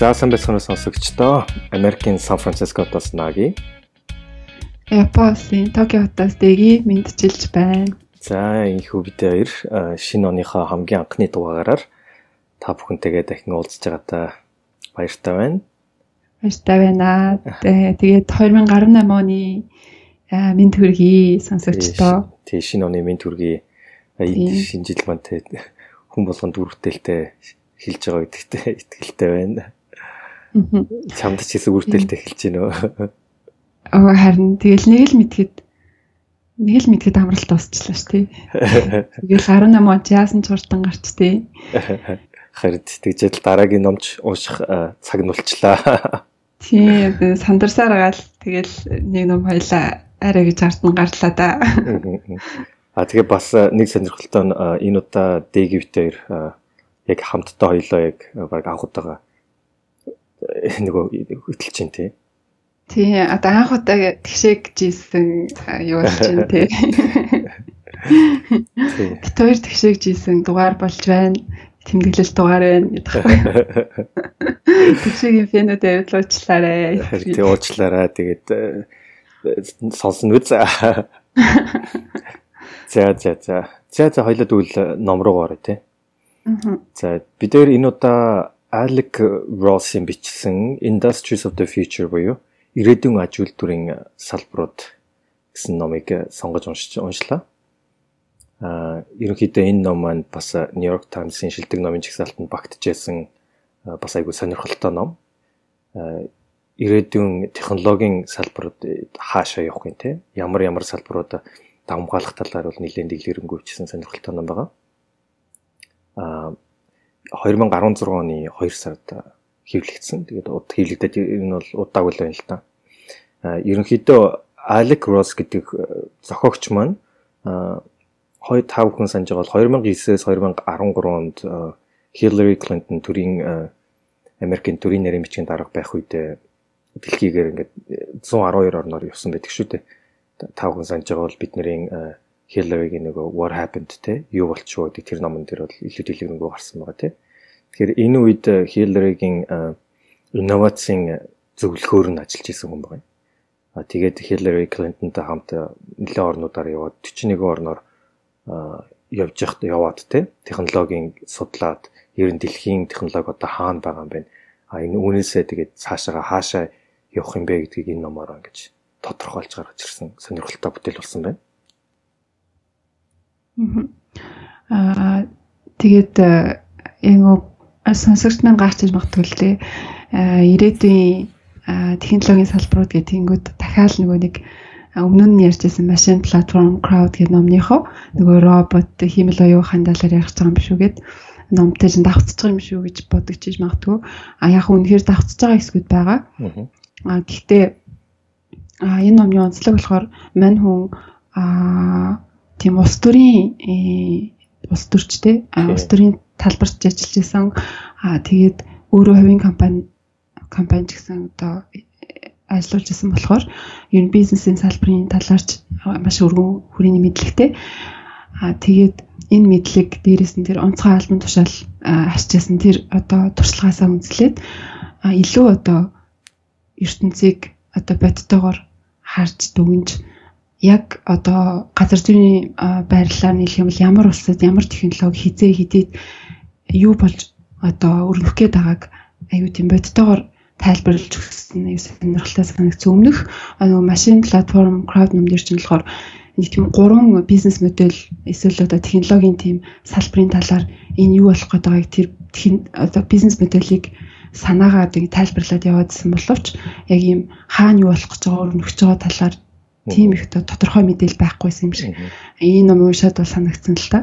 За сайн байцгаана сонсогчдоо. Америкийн Сан Францискотоос Наги. Япосын Токио хотоос Дэги мэдчилж байна. За энэхүү бид хоёр шинэ оныхоо хамгийн анхны дугаараар та бүхэнтэйгээ дахин уулзж байгаатаа баяртай байна. Баяртай байна. Тэгээд 2018 оны мэд төргий сонсогчдоо. Тий шинэ оны мэд төргий шинэ жил маань хүн болгонд үргэлжлэлтэй хэлж байгаа гэдэгтээ итгэлтэй байна. Чамд ч гэсэн үргэлжлэлтэй хэлж гинөө. Оо харин тэгэл нэг л мэдхэд нэг л мэдхэд амралт дуусчлаа ш тий. Тэгэл 18 он яасан ч хурдан гарч тий. Харин тэгжэл дараагийн номч ууших цаг нь болчлаа. Тий сандарсаар гал тэгэл нэг ном хоёлаа арай гэж хартан гарлаа да. А тэгээ бас нэг сонирхолтой нь энэ удаа Дэгивтээр яг хамтдаа хоёлоо яг баг анх удаага нөгөө хөтөлж чинь тий. Тий одоо анх удаа тэгшээг жийсэн юу болж чинь тий. Бид хоёр тэгшээг жийсэн дугаар болж байна. Тэмдэглэл дугаар байна гэдэг. Тэгшээгийн фэнүүд авидлуучлаарэ. Тий уучлаарай. Тэгээд сонсон үз. За за за. За за хоёлаа дүүл ном руу орё тий. За бид өөр энэ удаа Alec Ross-ийн бичсэн Industries of the Future буюу ирээдүйн аж үйлдвэрийн салбарууд гэсэн номыг сонгож уншиж уншлаа. Аа ерөнхийдөө энэ ном маань бас New York Times-ийн шилдэг номын жагсаалтанд багтжсэн бас айгүй сонирхолтой ном. Аа ирээдүйн технологийн салбарууд хаашаа явах юм те ямар ямар салбарууд давмгаалах талаар бол нэлээд дэглэрэнгүй бичсэн сонирхолтой ном байгаа. Аа 2016 оны 2 сард хэвлэгдсэн. Тэгээд уд хэвлэгдээд энэ бол удаагүй л байна л та. Аа ерөнхийдөө Alec Ross гэдэг зохиогч маань хоёр тав хүн санаж байгаа бол 2009-ээс 2013 онд Hillary Clinton төрийн Америкийн төрийн нарийн бичгийн дарга байх үед дэлхийгээр ингээд 112 орноор явсан байдаг шүү дээ. Тав хүн санаж байгаа бол бид нарын Hillary-гийн нөгөө What happened те юу болчихоо гэдэг тэр номон дээр бол илүү дэлгэрэнгүй гарсан байгаа те. Тэгэхээр энэ үед Hillary-гийн инновацийн зөвлөхөөр нь ажиллаж исэн хүн байна. А тэгээд Hillary Clinton-тай хамт нэлээд орнуудаар яваад 41 орноор явж явахд яваад те технологийн судлаад ер нь дэлхийн технологи одоо хаана байгаа юм бэ? А энэ үүнээсээ тэгээд цаашаа хаашаа явах юм бэ гэдгийг энэ номоор ингэж тодорхойлж гаргаж ирсэн сонирхолтой бүтээл болсон байна. Аа тэгээд яг сонсогч маань гарч иж магтгүй л дээ. Ирээдүйн технологийн салбарууд гэдэг ингүүд дахиад нөгөө нэг өмнө нь ярьжсэн машин платформ crowd гэдэг номныхоо нөгөө робот хиймэл оюу хандалаар ярих байгаа юм биш үгээд номтой чинь давхцаж байгаа юм шүү гэж бодогч иж магтгүй. А яг үнэхээр давхцаж байгаа хэсгүүд байгаа. А гэхдээ а энэ номны онцлог болохоор мань хүн а тийм улс төрийн э, улс төрчтэй улс төрийн талбарт ажиллаж исэн аа тэгээд өөрөө хувийн компани компани ч гэсэн одоо ажиллаж исэн болохоор ер нь бизнесийн салбарын талаарч маш өргөн хүрээний мэдлэгтэй аа тэгээд энэ мэдлэг дээрээс нь тэр онцгой албан тушаал харьцсан тэр одоо туршлагаасаа үндэслээд илүү одоо ертөнцийг одоо бодтойгоор харж дүгнж яг одоо газар зүйн байрлалаар нийлэх юм бол ямар улсад ямар технологи хизээ хидээд юу болж одоо өрнөх гээд байгааг аюу тийм бодтойгоор тайлбарлаж өгсөн аюу сонирхолтой санагдсан. Өмнөх нөгөө машин платформ ном дээр чинь болохоор нэг тийм гурван бизнес модель эсвэл одоо технологийн тийм салбарын талаар энэ юу болох гээд байгааг тэр одоо бизнес моделийг санаагаа тайлбарлаад яваадсан боловч яг ийм хаана юу болох гэж байгаа өрнөх гэж байгаа талаар тийм их тодорхой мэдээлэл байхгүйсэн юм шиг. Энэ ном уушаад бол санагдсан л та.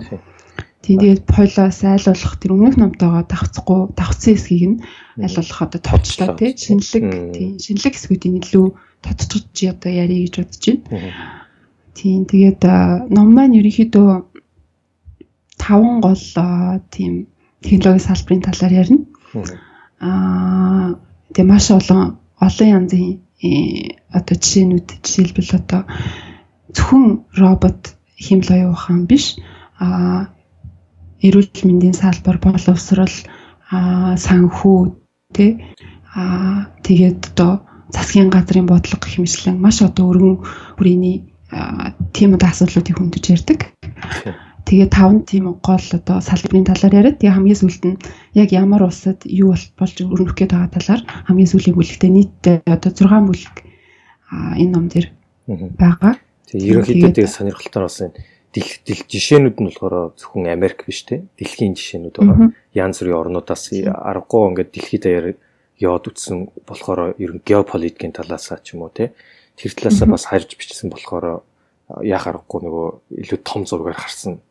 Тийм тэгээд пойлоос айлуулах тэр өмнөх номтойгоо давхцахгүй давхцсан хэсгийг нь айлуулах одоо товчлоо тий шинэлэг тийм шинэлэг хэсгүүдийн илүү тодчгож одоо ярих гэж бодож байна. Тийм тэгээд ном маань ерөнхийдөө таван гол тийм технологийн салбарын талаар ярина. Аа тэгээ маш олон олон янзын одоо жишээнүүд жишээлбэл одоо зөвхөн робот хэмэл оюун ухаан биш а эрүүл мэндийн салбар боловсрал а санхүү тий. Аа тэгээд одоо засгийн газрын бодлого гэх мэтлэн маш одоо өргөн хүрээний тийм одоо асуудлуудыг хөндөж ярьдаг. Тэгээ таван тийм гол одоо салбарын талаар яриад тэгээ хамгийн сүүлд нь яг ямар улсад юу болж өрнөх гээд байгаа талаар хамгийн сүүлийн бүлэгтээ нийтдээ одоо 6 бүлэг энэ ном дээр байгаа. Тэгээ ерөнхийдөө тэгээ сонирхолтой болсон дэлх жишээнүүд нь болохоор зөвхөн Америк биш те? Дэлхийн жишээнүүд байгаа. Янз бүрийн орнуудаас аргагүй ингээд дэлхийд даяар яваад үтсэн болохоор ер нь геополитикийн талаас ч юм уу те? Тэр талаасаа бас харж бичсэн болохоор яах аргагүй нөгөө илүү том зургаар харсан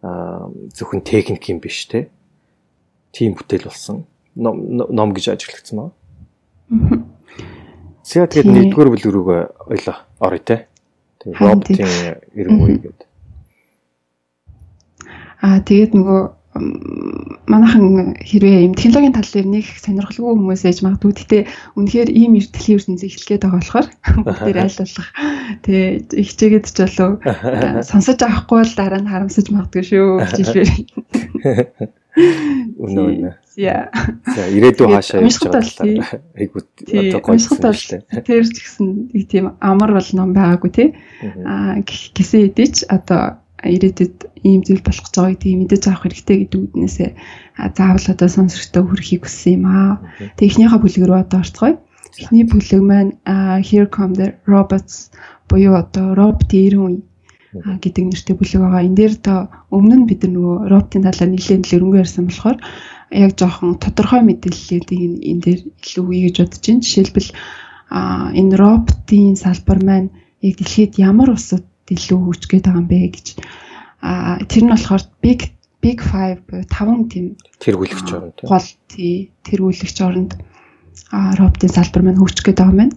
зөвхөн техник юм биш те тийм бүтээл болсон ном гэж ажиглагдсан ба. Сега тэгээд нэгдүгээр бүлэг рүүгээ ойлоо орё те. Тэгээд роботын эрен үе гэдэг. Аа тэгээд нөгөө манайхан хэрвээ юм технологийн тал дээр нэг сонирхолгүй хүмүүс ээж магадгүй. Гэтэ үнэхээр ийм эртлийн ертөнцийг эхлэх гээд байгаа болохоор бүгдээр айлуулах. Тэгээ ихчээгээд ч болов сонсож авахгүй бол дараа нь харамсаж магадгүй шүү хичээлээр. Үнэ үнэ. Яа. За ирээдүй хаашаа явж байгаа айгуу одоо гойсон шүү дээ. Тэр ч гэсэн тийм амар бол ном байгаагүй тий. Аа гисэн хэдий ч одоо ирээдүйд ийм зүйл болох гэж байгаа гэдгийг мэдээж авах хэрэгтэй гэдэг үднээсээ заавал одоо сонсогчтой хүрхийг хүссэн юм аа. Тэг эхнийхээ бүлэг рүү одоо орцгоё. Эхний бүлэг маань Here Come the Robots буюу одоо роботын эрен үе гэдэг нэртэй бүлэг байгаа. Энэ дээр одоо өмнө нь бид нөгөө роботын талаар нэлээд л өрөнгө ярьсан болохоор яг жоохон тодорхой мэдээллүүдийг энэ дээр илүү үе гэж бодож байна. Жишээлбэл энэ роботын салбар маань яг дэлхийд ямар усад илүү хөгжгээд байгаа юм бэ гэж а тэр нь болохоор big big 5 буюу 5 тийм тэргүүлэгч оронд гол тий тэргүүлэгч оронд а роботын салбар маань хөгжих гээд байгаа юм байна.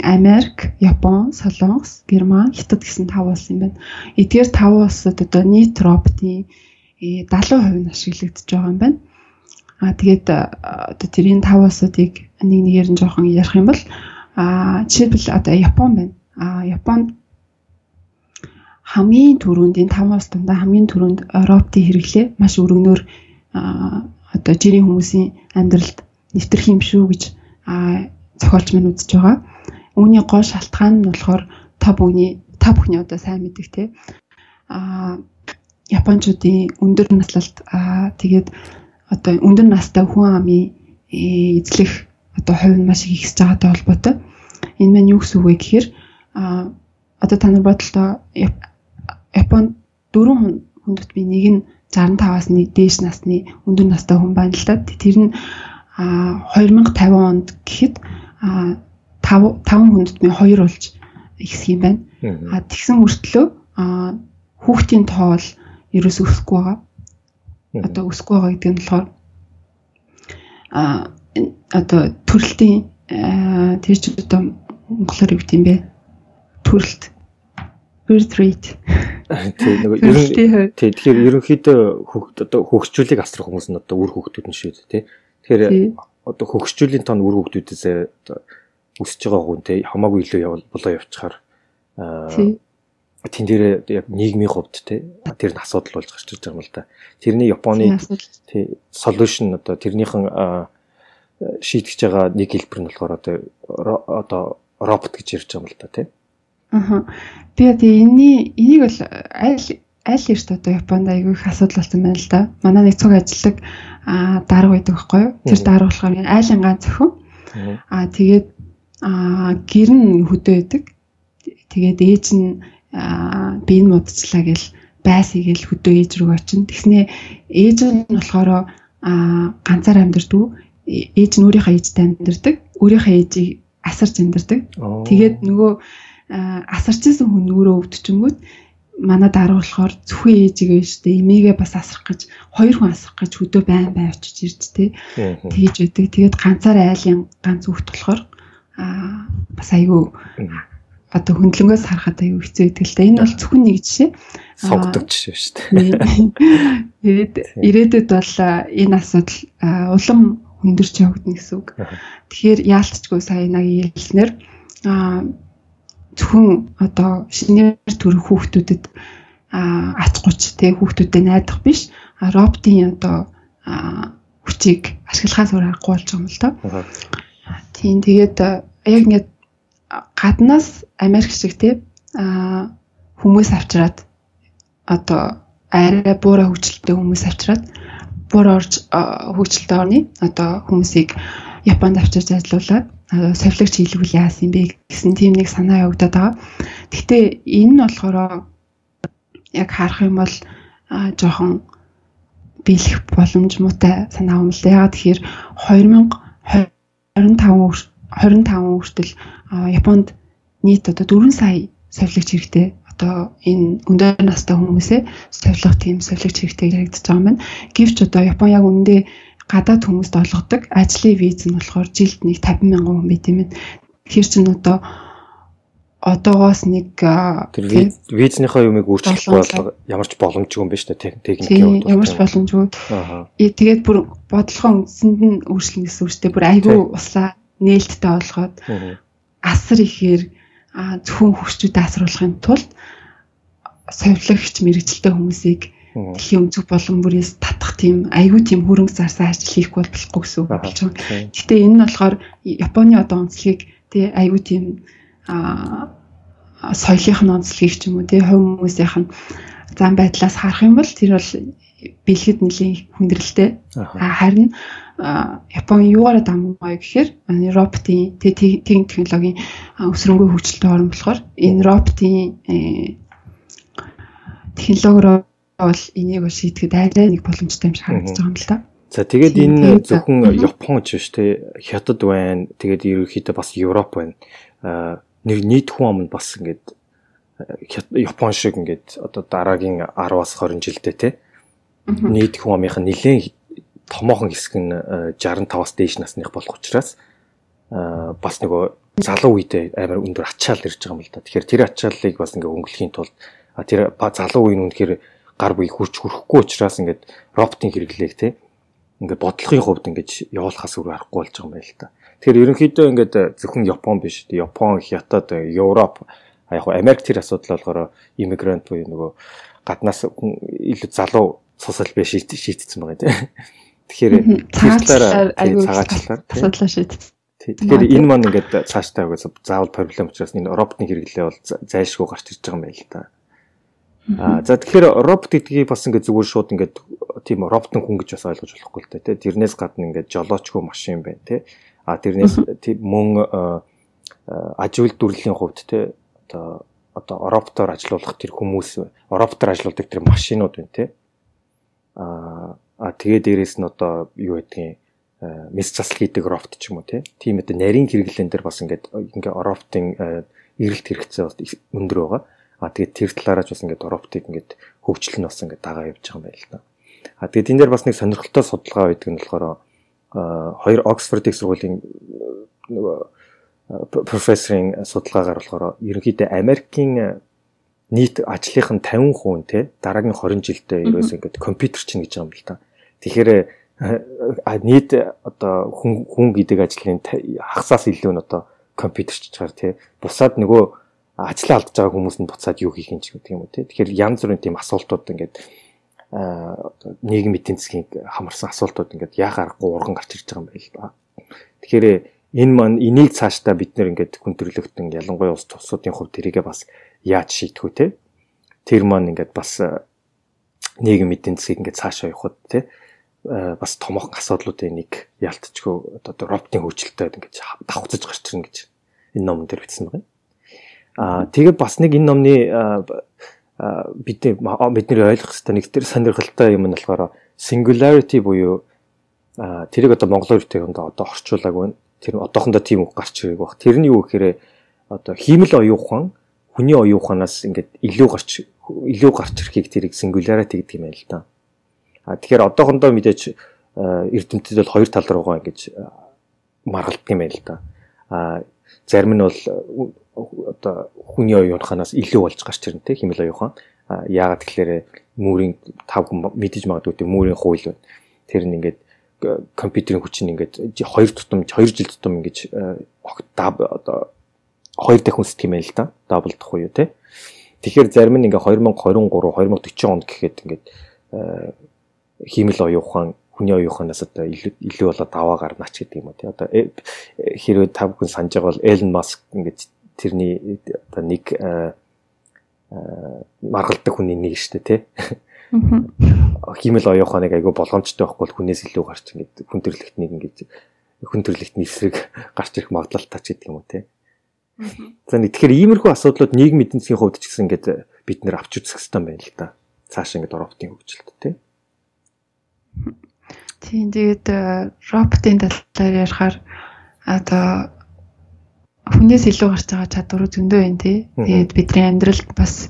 Америк, Япон, Солонгос, Герман, Хятад гэсэн 5 улс юм байна. Эдгээр 5 улсад одоо нийт роботын 70% нь ашиглагдаж байгаа юм байна. А тэгээд одоо тэрийн 5 улсуудыг нэг нэгээр нь жоохон ярих юм бол а жишээлбэл одоо Япон байна. А Японд хамгийн түрүүнд энэ таван улс дундаа хамгийн түрүүнд роботын хэрэглээ маш өргөнөөр одоо жирийн хүмүүсийн амьдралд нэвтрэх юм шүү гэж зохиолч минь үзэж байгаа. Үүний гол шалтгаан нь болохоор та бүхний та бүхний одоо сайн мэддэг те а японочдын өндөр наслалт аа тэгээд одоо өндөр настай хүн амын эзлэх одоо хувь нь маш их ихсэж байгаатай холбоотой. Энэ маань юу гэсэн үг вэ гэхээр а одоо та нар бодлоо Японд дөрвөн хүндэт би нэг нь 65-аас нэг дээш насны өндөр настай хүн байна л да. Тэр нь 2050 онд гэхэд 5 5 хүндэт би 2 болж ихсэх юм байна. А тэгсэн мөртлөө хүүхдийн тоо бол ерөөс өсөхгүй байгаа. Одоо өсөхгүй байгаа гэдэг нь болохоор а одоо төрөлтийн тэр чинь одоо монголоор юу гэдэм бэ? Төрөлт birth rate. Тийм нөгөө ерөн тийм тэгэхээр ерөнхийдөө хөгд одоо хөгсчүүлийг асрах хүмүүс нь одоо үр хөгтүүд нь шүү дээ тий. Тэгэхээр одоо хөгсчүүлийн тоо үр хөгтүүдээс одоо өсөж байгаа хүн тий хамаагүй илүү явал болоо явчихаар тэн дээр яг нийгмийн хувьд тий тэр нь асуудал болж гарч ирж байгаа юм л да. Тэрний Японы тий solution одоо тэрнийхэн шийдэж байгаа нэг хэлбэр нь болохоор одоо одоо робот гэж ярьж байгаа юм л да тий. Аа. Би тэгээ энэний энийг бол аль аль эрт одоо Японд айгүй их асуудал болсон байна л да. Манай нэг цуг ажиллаг аа дарга байдаг байхгүй юу? Тэр дарга болохоор айлангаан зөвхөн. Аа тэгээд аа гэр нь хөдөө байдаг. Тэгээд ээж нь аа би энэ модчлаа гэл байс игээл хөдөө ээж рүү очино. Тэгснээ ээж нь болохоор аа ганцаар амьдэрдэг. Ээж нь өөрийнхөө ээжтэй амьдэрдэг. Өөрийнхөө ээжийг асарч амьдэрдэг. Тэгээд нөгөө асарчсан хүн өөрөө өвдчингүүт манай дараа болохоор зөвхөн ээжигээ штэ эмээгээ бас асрах гэж хоёр хүн асрах гэж хөдөө байн бай очиж ирж тээ тэгж байдаг. Тэгээд ганцаар айлын ганц хүүхд болохоор аа бас айгүй одоо хөндлөнгөөс харахад аюу хэцүү да. Энэ бол зөвхөн нэг жишээ. Сонгодог жишээ шүү дээ. Тэгээд ирээдүйд бол энэ асуудал улам хүндэрч явагдана гэсэн үг. Тэгэхээр яалтчгүй сая нэг хэлснээр зөвхөн одоо шинээр төрөх хүүхдүүдэд ач гуч тэг хүүхдүүдэд найдах биш роботын одоо хүчийг ашиглахаас өөр аргагүй болж байгаа юм л доо. Тийм тэгээд яг ингээд гаднаас Америк шиг а хүмүүс авчираад одоо арай буураа хөгжилтэй хүмүүс авчираад буураа орж хөгжилтэй орны одоо хүмүүсийг Японд авчирч ажиллуулад совилогч хийлгүүл яасан бэ гэсэн тийм нэг санаа явагдаад байгаа. Гэхдээ энэ нь болохоор яг харах юм бол жоохон биелэх боломж муутай санаа юм л да. Ягаад тэгэхээр 2025 25 хүртэл Японд нийт одоо 4 сая совилогч хэрэгтэй. Одоо энэ өндөр настай хүмүүсээ совилох тийм совилогч хэрэгтэй яригдж байгаа юм байна. Гэвч одоо Япон яг үүндээ гадаад хүмүүст олгодог ажлын виз нь болохоор жилд нэг 50 мянган хүн байт юм. Тэгэхээр чинь одоо одоогоос нэг тэр визнийхаа юмыг өөрчлөх бол ямар ч боломжгүй юм байна шүү дээ техникийн хувьд. Ямар ч боломжгүй. Аа. Тэгээд бүр бодлогоо үндсэнд нь өөрчлөн гэсэн үг шүү дээ. Бүр айгүй услаа нээлттэй болгоод асар ихээр зөвхөн хүчтэй асруулахын тулд совилогч мэрэгчлээ хүмүүсийг дэлхийн өнцөг болон бүрээс татах тийм айгүй тийм хөрөнгө зарсан ажил хийхгүй болохгүй гэсэн үг болж байгаа. Гэтэ энэ нь болохоор Японы одоо онцлогийг тий айгүй тийм а соёлынх нь онцлогийг ч юм уу тий хувь хүмүүсийнх нь зам байдлаас харах юм бол тэр бол бэлгэд нэлийн хүндрэлтэй. Харин Япон юугаараа дамгай гэхээр роботын техник технологийн өсрөнгөө хөгжилтэй орн болохоор энэ роботын э, технологиор бол энийг бол шийдэхэд арай нэг боломжтой юм шиг харагдаж байгаа юм л да. За тэгээд энэ зөвхөн Япон ч биш те Хятад байна. Тэгээд ерөнхийдөө бас Европ байна. Нэг нийт хүн ам бас ингээд Япон шиг ингээд одоо дараагийн 10-аас 20 жилдээ те нийт хүн амынх нь нэлээд томоохон хэсэг нь 65-аас дээш насных болох учраас бас нөгөө залуу үедээ амар өндөр ачаал ирж байгаа юм л да. Тэгэхээр тэр ачааллыг бас ингээ өнгөлөхийн тулд тэр залуу үеийн үнэхээр гар буй хурч хүрэхгүй учраас ингээд роботын хэрэглээг те ингээд бодлогын хувьд ингээд явуулахаас өөр аргагүй болж байгаа юм байна л та. Тэгэхээр ерөнхийдөө ингээд зөвхөн Япон биш. Япон, Хятад, Европ яг хоо Америк тэр асуудал болохоор иммигрант буюу нөгөө гаднаас илүү залуу цусал бэ шийдчихсэн байгаа тийм. Тэгэхээр талаараа цагаачлаар асуудлаа шийдсэн. Тэгэхээр энэ маань ингээд цааштай угаас заавал проблем учраас энэ роботын хэрэглээ бол зайлшгүй гарч ирж байгаа юм байна л та. Аа за тэгэхээр робот гэдгийг бас ингээд зүгээр шууд ингээд тийм роботын хүн гэж бас ойлгож болохгүй л дээ тий. Тэрнээс гадна ингээд жолоочгүй машин байна тий. Аа тэрнээс тийм мөн аж үйлдвэрлэлийн хувьд тий одоо одоо роботоор ажилуулах тэр хүмүүс роботоор ажилуулдаг тэр машинууд байна тий. Аа тэгээ дээрэс нь одоо юу гэдгийг мэс засал хийдэг робот ч юм уу тийм одоо нарийн хэрэглэн дээр бас ингээд ингээ роботын эрэлт хэрэгцээ бас өндөр байгаа. А тэгээд тэр талаараа ч бас ингээд роботыг ингээд хөгжил нь бас ингээд дагаа явж байгаа юм байл та. А тэгээд энэ дээр бас нэг сонирхолтой судалгаа байдаг нь болохоор хоёр Оксфорд их сургуулийн нөгөө профессорын судалгаагаар болохоор ерөнхийдөө Америкийн нийт ажлынх нь 50% те дараагийн 20 жилдээ ерөөсөө ингээд компьютер чинь гэж байгаа юм л та. Тэгэхээр нийт одоо хүн хүн гэдэг ажлын хагасаас илүү нь одоо компьютер ч чагаар те бусаад нөгөө ажлаа алдж байгаа хүмүүс нь буцаад юу хийх юм ч гэдэг юм уу тий. Тэгэхээр янз бүрийн тийм асуултууд ингээд нийгэм эдийн засгийн хамарсан асуултууд ингээд яах аргагүй урган гарч ирж байгаа юм байл ба. Тэгэхээр энэ маань энийг цаашдаа бид нэр ингээд хүндрэлтэн ялангуяа ус тусуудын хувь тэрийгээ бас яаж шийдэх вэ те. Тэр маань ингээд бас нийгэм эдийн засгийг ингээд цаашаа явахад те бас томоохон асуудлуудын нэг ялтчгүй одоо роботын хөгжилтэй ингээд давхцаж гарч ирнэ гэж энэ номон дээр бичсэн байна. Аа тэгээд бас нэг энэ номны бид бидний ойлгох хэрэгтэй нэг тэр сонирхолтой юм нь болохоор singularity буюу тэрийг одоо монголоор үтэйгэнд одоо орчуулаг байна. Тэр одоохондоо тийм үг гарч ирэх баг. Тэр нь юу гэхээр одоо хиймэл оюухан хүний оюуханаас ингээд илүү гарч илүү гарч ирэхийг тэрийг singularity гэдэг юм байл л да. А тэгэхээр одоохондоо мэдээж эрдэмтэд бол хоёр тал руугаа ингэж маргалддаг юм байл л да. А зарим нь бол одоо хүний оюунханаас илүү болж гарч ирнэ те химэл оюухан. Яагаад тэгэхээр мөрийн тав мэдэж магадгүй те мөрийн хууль байна. Тэр нь ингээд компьютерийн хүч нь ингээд хоёр тутам хоёр жил тутам ингэж одоо хоёр дахин үсдэг юм байна л да. Даблдах уу те. Тэгэхээр зарим нь ингээ 2023 2040 онд гэхэд ингээд химэл оюухан хүний оюуханаас одоо илүү илүү болоод даваа гарнаач гэдэг юм уу тий. Одоо э, хэрвээ та бүхэн санаж байгаа бол Элон Маск ингээд тэрний оо нэг маргалдаг хүний нэг штэ тий. Химэл оюухан нэг айгүй болгоомжтой байхгүй хүнээс илүү гарч ингээд хүн төрлөخت нэг ингээд хүн төрлөختний эсрэг гарч ирэх магадлалтай ч гэдэг юм уу тий. За тэгэхээр иймэрхүү асуудлууд нийгмийн эдийн засгийн хувьд ч гэсэн ингээд бид нэр авч үзэх хэрэгтэй байна л да. Цааш ингээд роботын хөгжилт тий. Тийм тэгээд э, роботын талаар ярихаар одоо хүнээс илүү гарч байгаа чадвар зөндөө байна тий. Тэгээд бидний амьдралд бас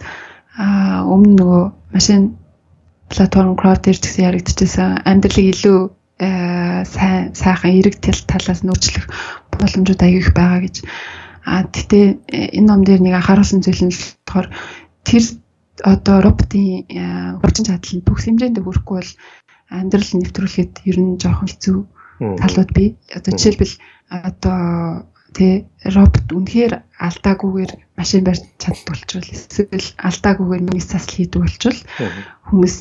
өмнө нөгөө машин платформ ч гэсэн яригдчихсан амьдралыг илүү сайн сайхан эрэг талаас нөөцлөх боломжууд аяг их байгаа гэж. А тэгтээ э, энэ ном дээр нэг анхааруулсан зүйл нь болохоор тэр одоо роботын хөгжин чадал нь төгс хэмжээнд хүрэхгүй бол амьдрал нэвтрүүлэхэд ер нь жоохон хэцүү талууд бий. Одоо жишээлбэл одоо тэ робот үнэхээр алдаагүйгээр машин барьж чаддаг болчвол эсвэл алдаагүйгээр мис засал хийдэг болчвол хүмүүс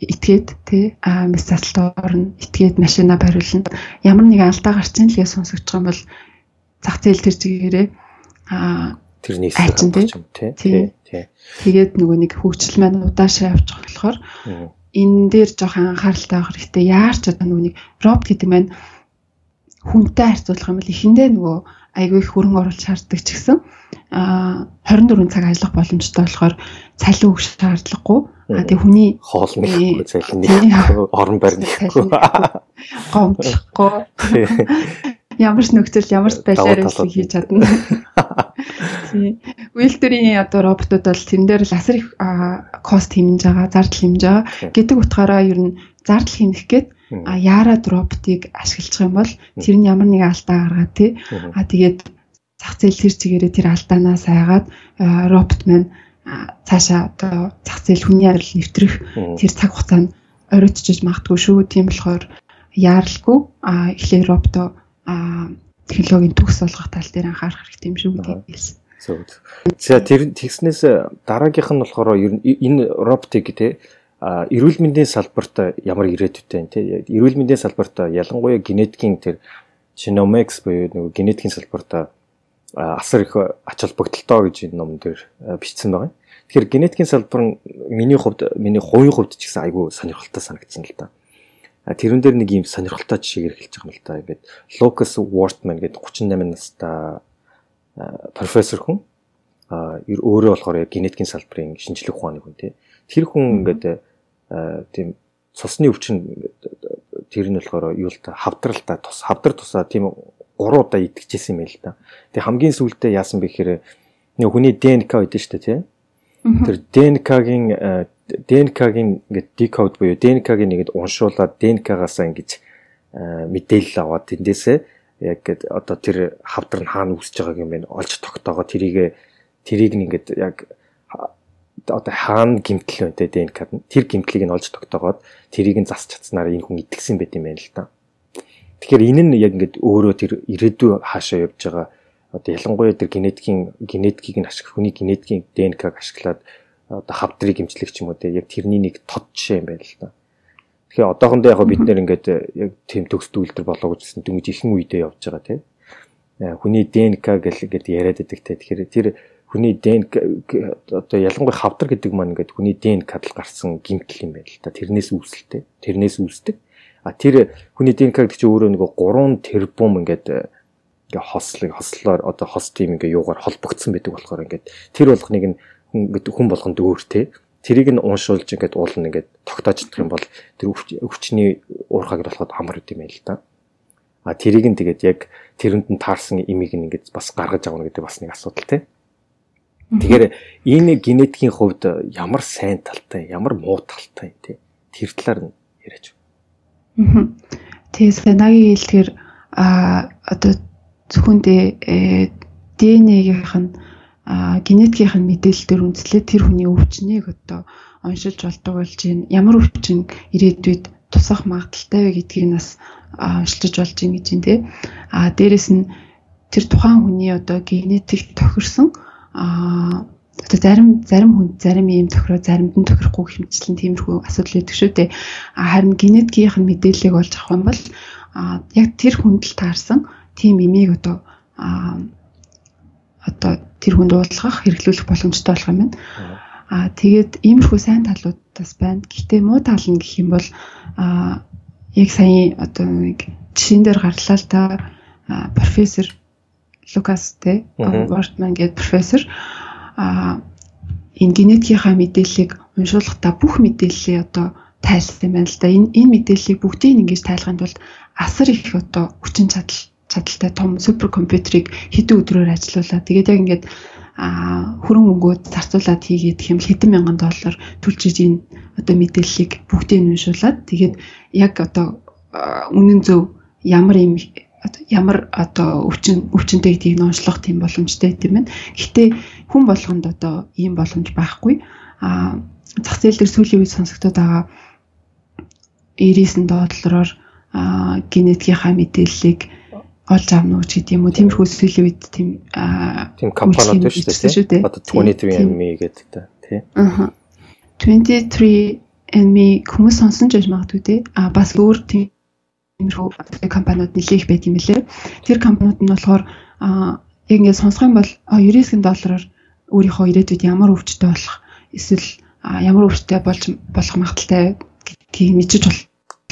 итгээд тий а мис засалт орно итгээд машина бариулна. Ямар нэгэн алдаа гарч ийн лгээ сонсогдож байгаа юм бол зах зээл тэр чигээрээ а тэрний болж юм тий. тэгээд нөгөө нэг хөгжил маань удаашаа явж байгаа болохоор энэ дээр жоохон анхааралтай байх хэрэгтэй. Яарч одоо нүг робот гэдэг маань хүнтэй харьцуулах юм бол эхэндээ нөгөө айгүй их хөрөнгө оруулалт шаарддаг ч гэсэн а 24 цаг ажиллах боломжтой болохоор цалин өгөх шаардлагагүй. А тэг хүний хоол нэхгүй цалин нэхгүй орон барь нэхгүй гомдлохгүй. Ямар ч нөхцөл ямар ч байдлаар ажиллах хийж чадна. Үйлдвэрийн одоо роботууд бол тэн дээр л асар их кост хэмнэж байгаа, зардал хэмнэж байгаа. Гэдэг утгаараа ер нь зардал хэмнэх гээд а яарад роботыг ашиглах юм бол тэр нь ямар нэг алдаа гаргаад тий. А тэгээд зах зээл тэр чигээрээ тэр алдаанаас айгаад робот маань цаашаа одоо зах зээл хүний арил нэвтрэх тэр цаг хугацаанд оройтчиж магадгүй шүү. Тийм болохоор яаралгүй а эхлээ робото технологийн төгс болгох тал дээр анхаарах хэрэгтэй юм шүү гэдгийг хэлсэн. За тэр тэгснээс дараагийнх нь болохоор ер нь энэ роботыг те эрүүл мэндийн салбарт ямар ирээдүйтэй те эрүүл мэндийн салбарт ялангуяа генетикийн тэр genomics буюу нөгөө генетикийн салбарт асар их ач холбогдолтой гэж энэ ном дээр бичсэн байгаа. Тэгэхээр генетикийн салбар нь миний хувьд миний хувийн хувьд ч гэсэн айгүй сонирхолтой санагдсан л да. Тэрэн дээр нэг юм сонирхолтой жишээг хэлж байгаа юм л да. Ингээд Lucas Wortman гэдэг 38 настай профессор хүн өөрөө болохоор генетикийн салбарын шинжлэх ухааны хүн тий. Тэр хүн ингээд тийм цусны өвчин тэр нь болохоор юу л та хавдралтай тус хавдар тусаа тийм 3 удаа итгэжсэн юм байл та. Тэгээ хамгийн сүүлдээ яасан бэ гэхээр нэг хүний ДНК шүү дээ тий. Тэр ДНК-гийн ДНК-гийн ингээд декод буюу ДНК-гийн нэгэд уншуулад ДНК-гаасаа ингэж мэдээлэл аваад тэндээсээ яг одоо тэр хавдар нь хаана үүсэж байгааг юм бэ олж тогтоогоо тэрийг тэрийг нэгэд яг одоо хаана гимтэл те ДНК-д нь тэр гимтлийг нь олж тогтоогоод тэрийг нь засч чадсанаар энэ хүн итгэсэн байт юм байна л да. Тэгэхээр энэ нь яг ингээд өөрөө тэр ирээдүй хаашаа явж байгаа одоо ялангуяа тэр генетикийн генетикийг нь ашиглах хүний генетикийн ДНК-г ашиглаад одоо хавдрыг имжлэх ч юм уу те яг тэрний нэг тод жишээ юм байна л да. Тэгэхээр одоохондоо яг бид нэр ингээд яг тийм төгсд үйлдэл болоо гэжсэн дүнж ихэн үедээ явж байгаа те. Хүний ДНК гэл ингээд яриад байдаг те. Тэгэхээр тэр хүний ДНК одоо ялангуяа хавдар гэдэг маань ингээд хүний ДНК-д л гарсан гимтэл юм байна л да. Тэрнээс үүсэлтэй. Тэрнээс үүсдэг. А тэр хүний ДНК гэдэг чинь өөрөө нэг 3 тэрбум ингээд ингээ хослыг хослоор одоо хос тим ингээ юугаар холбогдсон байдаг болохоор ингээд тэр болгоныг нь хүн болгонд өөр те тэрийг нь уушуулж ингээд уулна ингээд тогтоож чадах юм бол тэр өвчний уурхаг болоход амар үт юм байл та. А тэрийг нь тэгээд яг тэрэнд нь таарсан имийг нь ингээд бас гаргаж авна гэдэг бас нэг асуудал те. Тэгэхээр энэ генетикийн хувьд ямар сайн талтай, ямар муу талтай те. Тэр талаар нь яриач. Аа. Тэгээ санаагийн хэлдгэр а одоо зөвхөн ДНХ-ийнх нь генетикийнх нь мэдээлэлээр үндэслээд тэр хүний өвчнийг одоо оншилж болдог болж байна. Ямар өвчин ирээдүйд тусах магадaltaй вэ гэдгийг нас оншилж болж байна гэж юм те. А дээрэс нь тэр тухайн хүний одоо генетик тохирсон а одоо зарим зарим хүн зарим ийм тохироо заримд нь тохирохгүй хэмжлэн тиймэрхүү асуудал үүдэг шүү дээ. Харин генетикийнх нь мэдээллийг олж авах юм бол яг тэр хүнд л таарсан тийм имийг одоо одоо тэр хүнд уулгах хэрэглүүлэх боломжтой болох юм байна. Аа тэгээд иймэрхүү сайн талууд бас байна. Гэхдээ муу тал нь гэх юм бол аа яг сая одоо нэг жишээн дээр гарлаа л та профессор Лукас те Вортман гэдэг профессор. А энэ генетикийнхаа мэдээллийг уншуулахдаа бүх мэдээллээ одоо тайлсан юм байна л да. Энэ энэ мэдээллийг бүгдийг ингэж тайлахын тулд асар их одоо хүчин чадал чадaltaй том суперкомпьютерийг хэдэн өдрөөр ажилуулад. Тэгээд яг ингээд а хөрөн мөнгөд зарцуулаад хийгээд хэм хэдэн мянган доллар төлж энэ одоо мэдээллийг бүгдийг нь уншуулад. Тэгээд яг одоо үнэн зөв ямар юм ямар одоо өвчин өвчнөд гэдгийг нь онцлох тийм боломжтой тийм байна. Гэхдээ хүн болгонд одоо ийм боломж байхгүй. А зах зээл дээр сүүлийн үед сонсогдоод байгаа 99 доллараар генетикийнхаа мэдээллийг олж авна уу гэдэг юм уу? Тиймэрхүү сүүлийн үед тийм тийм компаниуд шүү дээ. одоо 23andme гэдэг та тий. Аа 23andme хүмүүс сонсон ч гэж магадгүй тий. А бас өөр тиймэрхүү компаниуд нэлээх байт юм лээ тэр компаниуд нь болохоор яг ингээд сонсох юм бол 90 доллараар өөрийнхөө ирээдүйд ямар өвчтэй болох эсвэл ямар өвчтэй болж болох магадaltaй гэдгийг мэдчих болох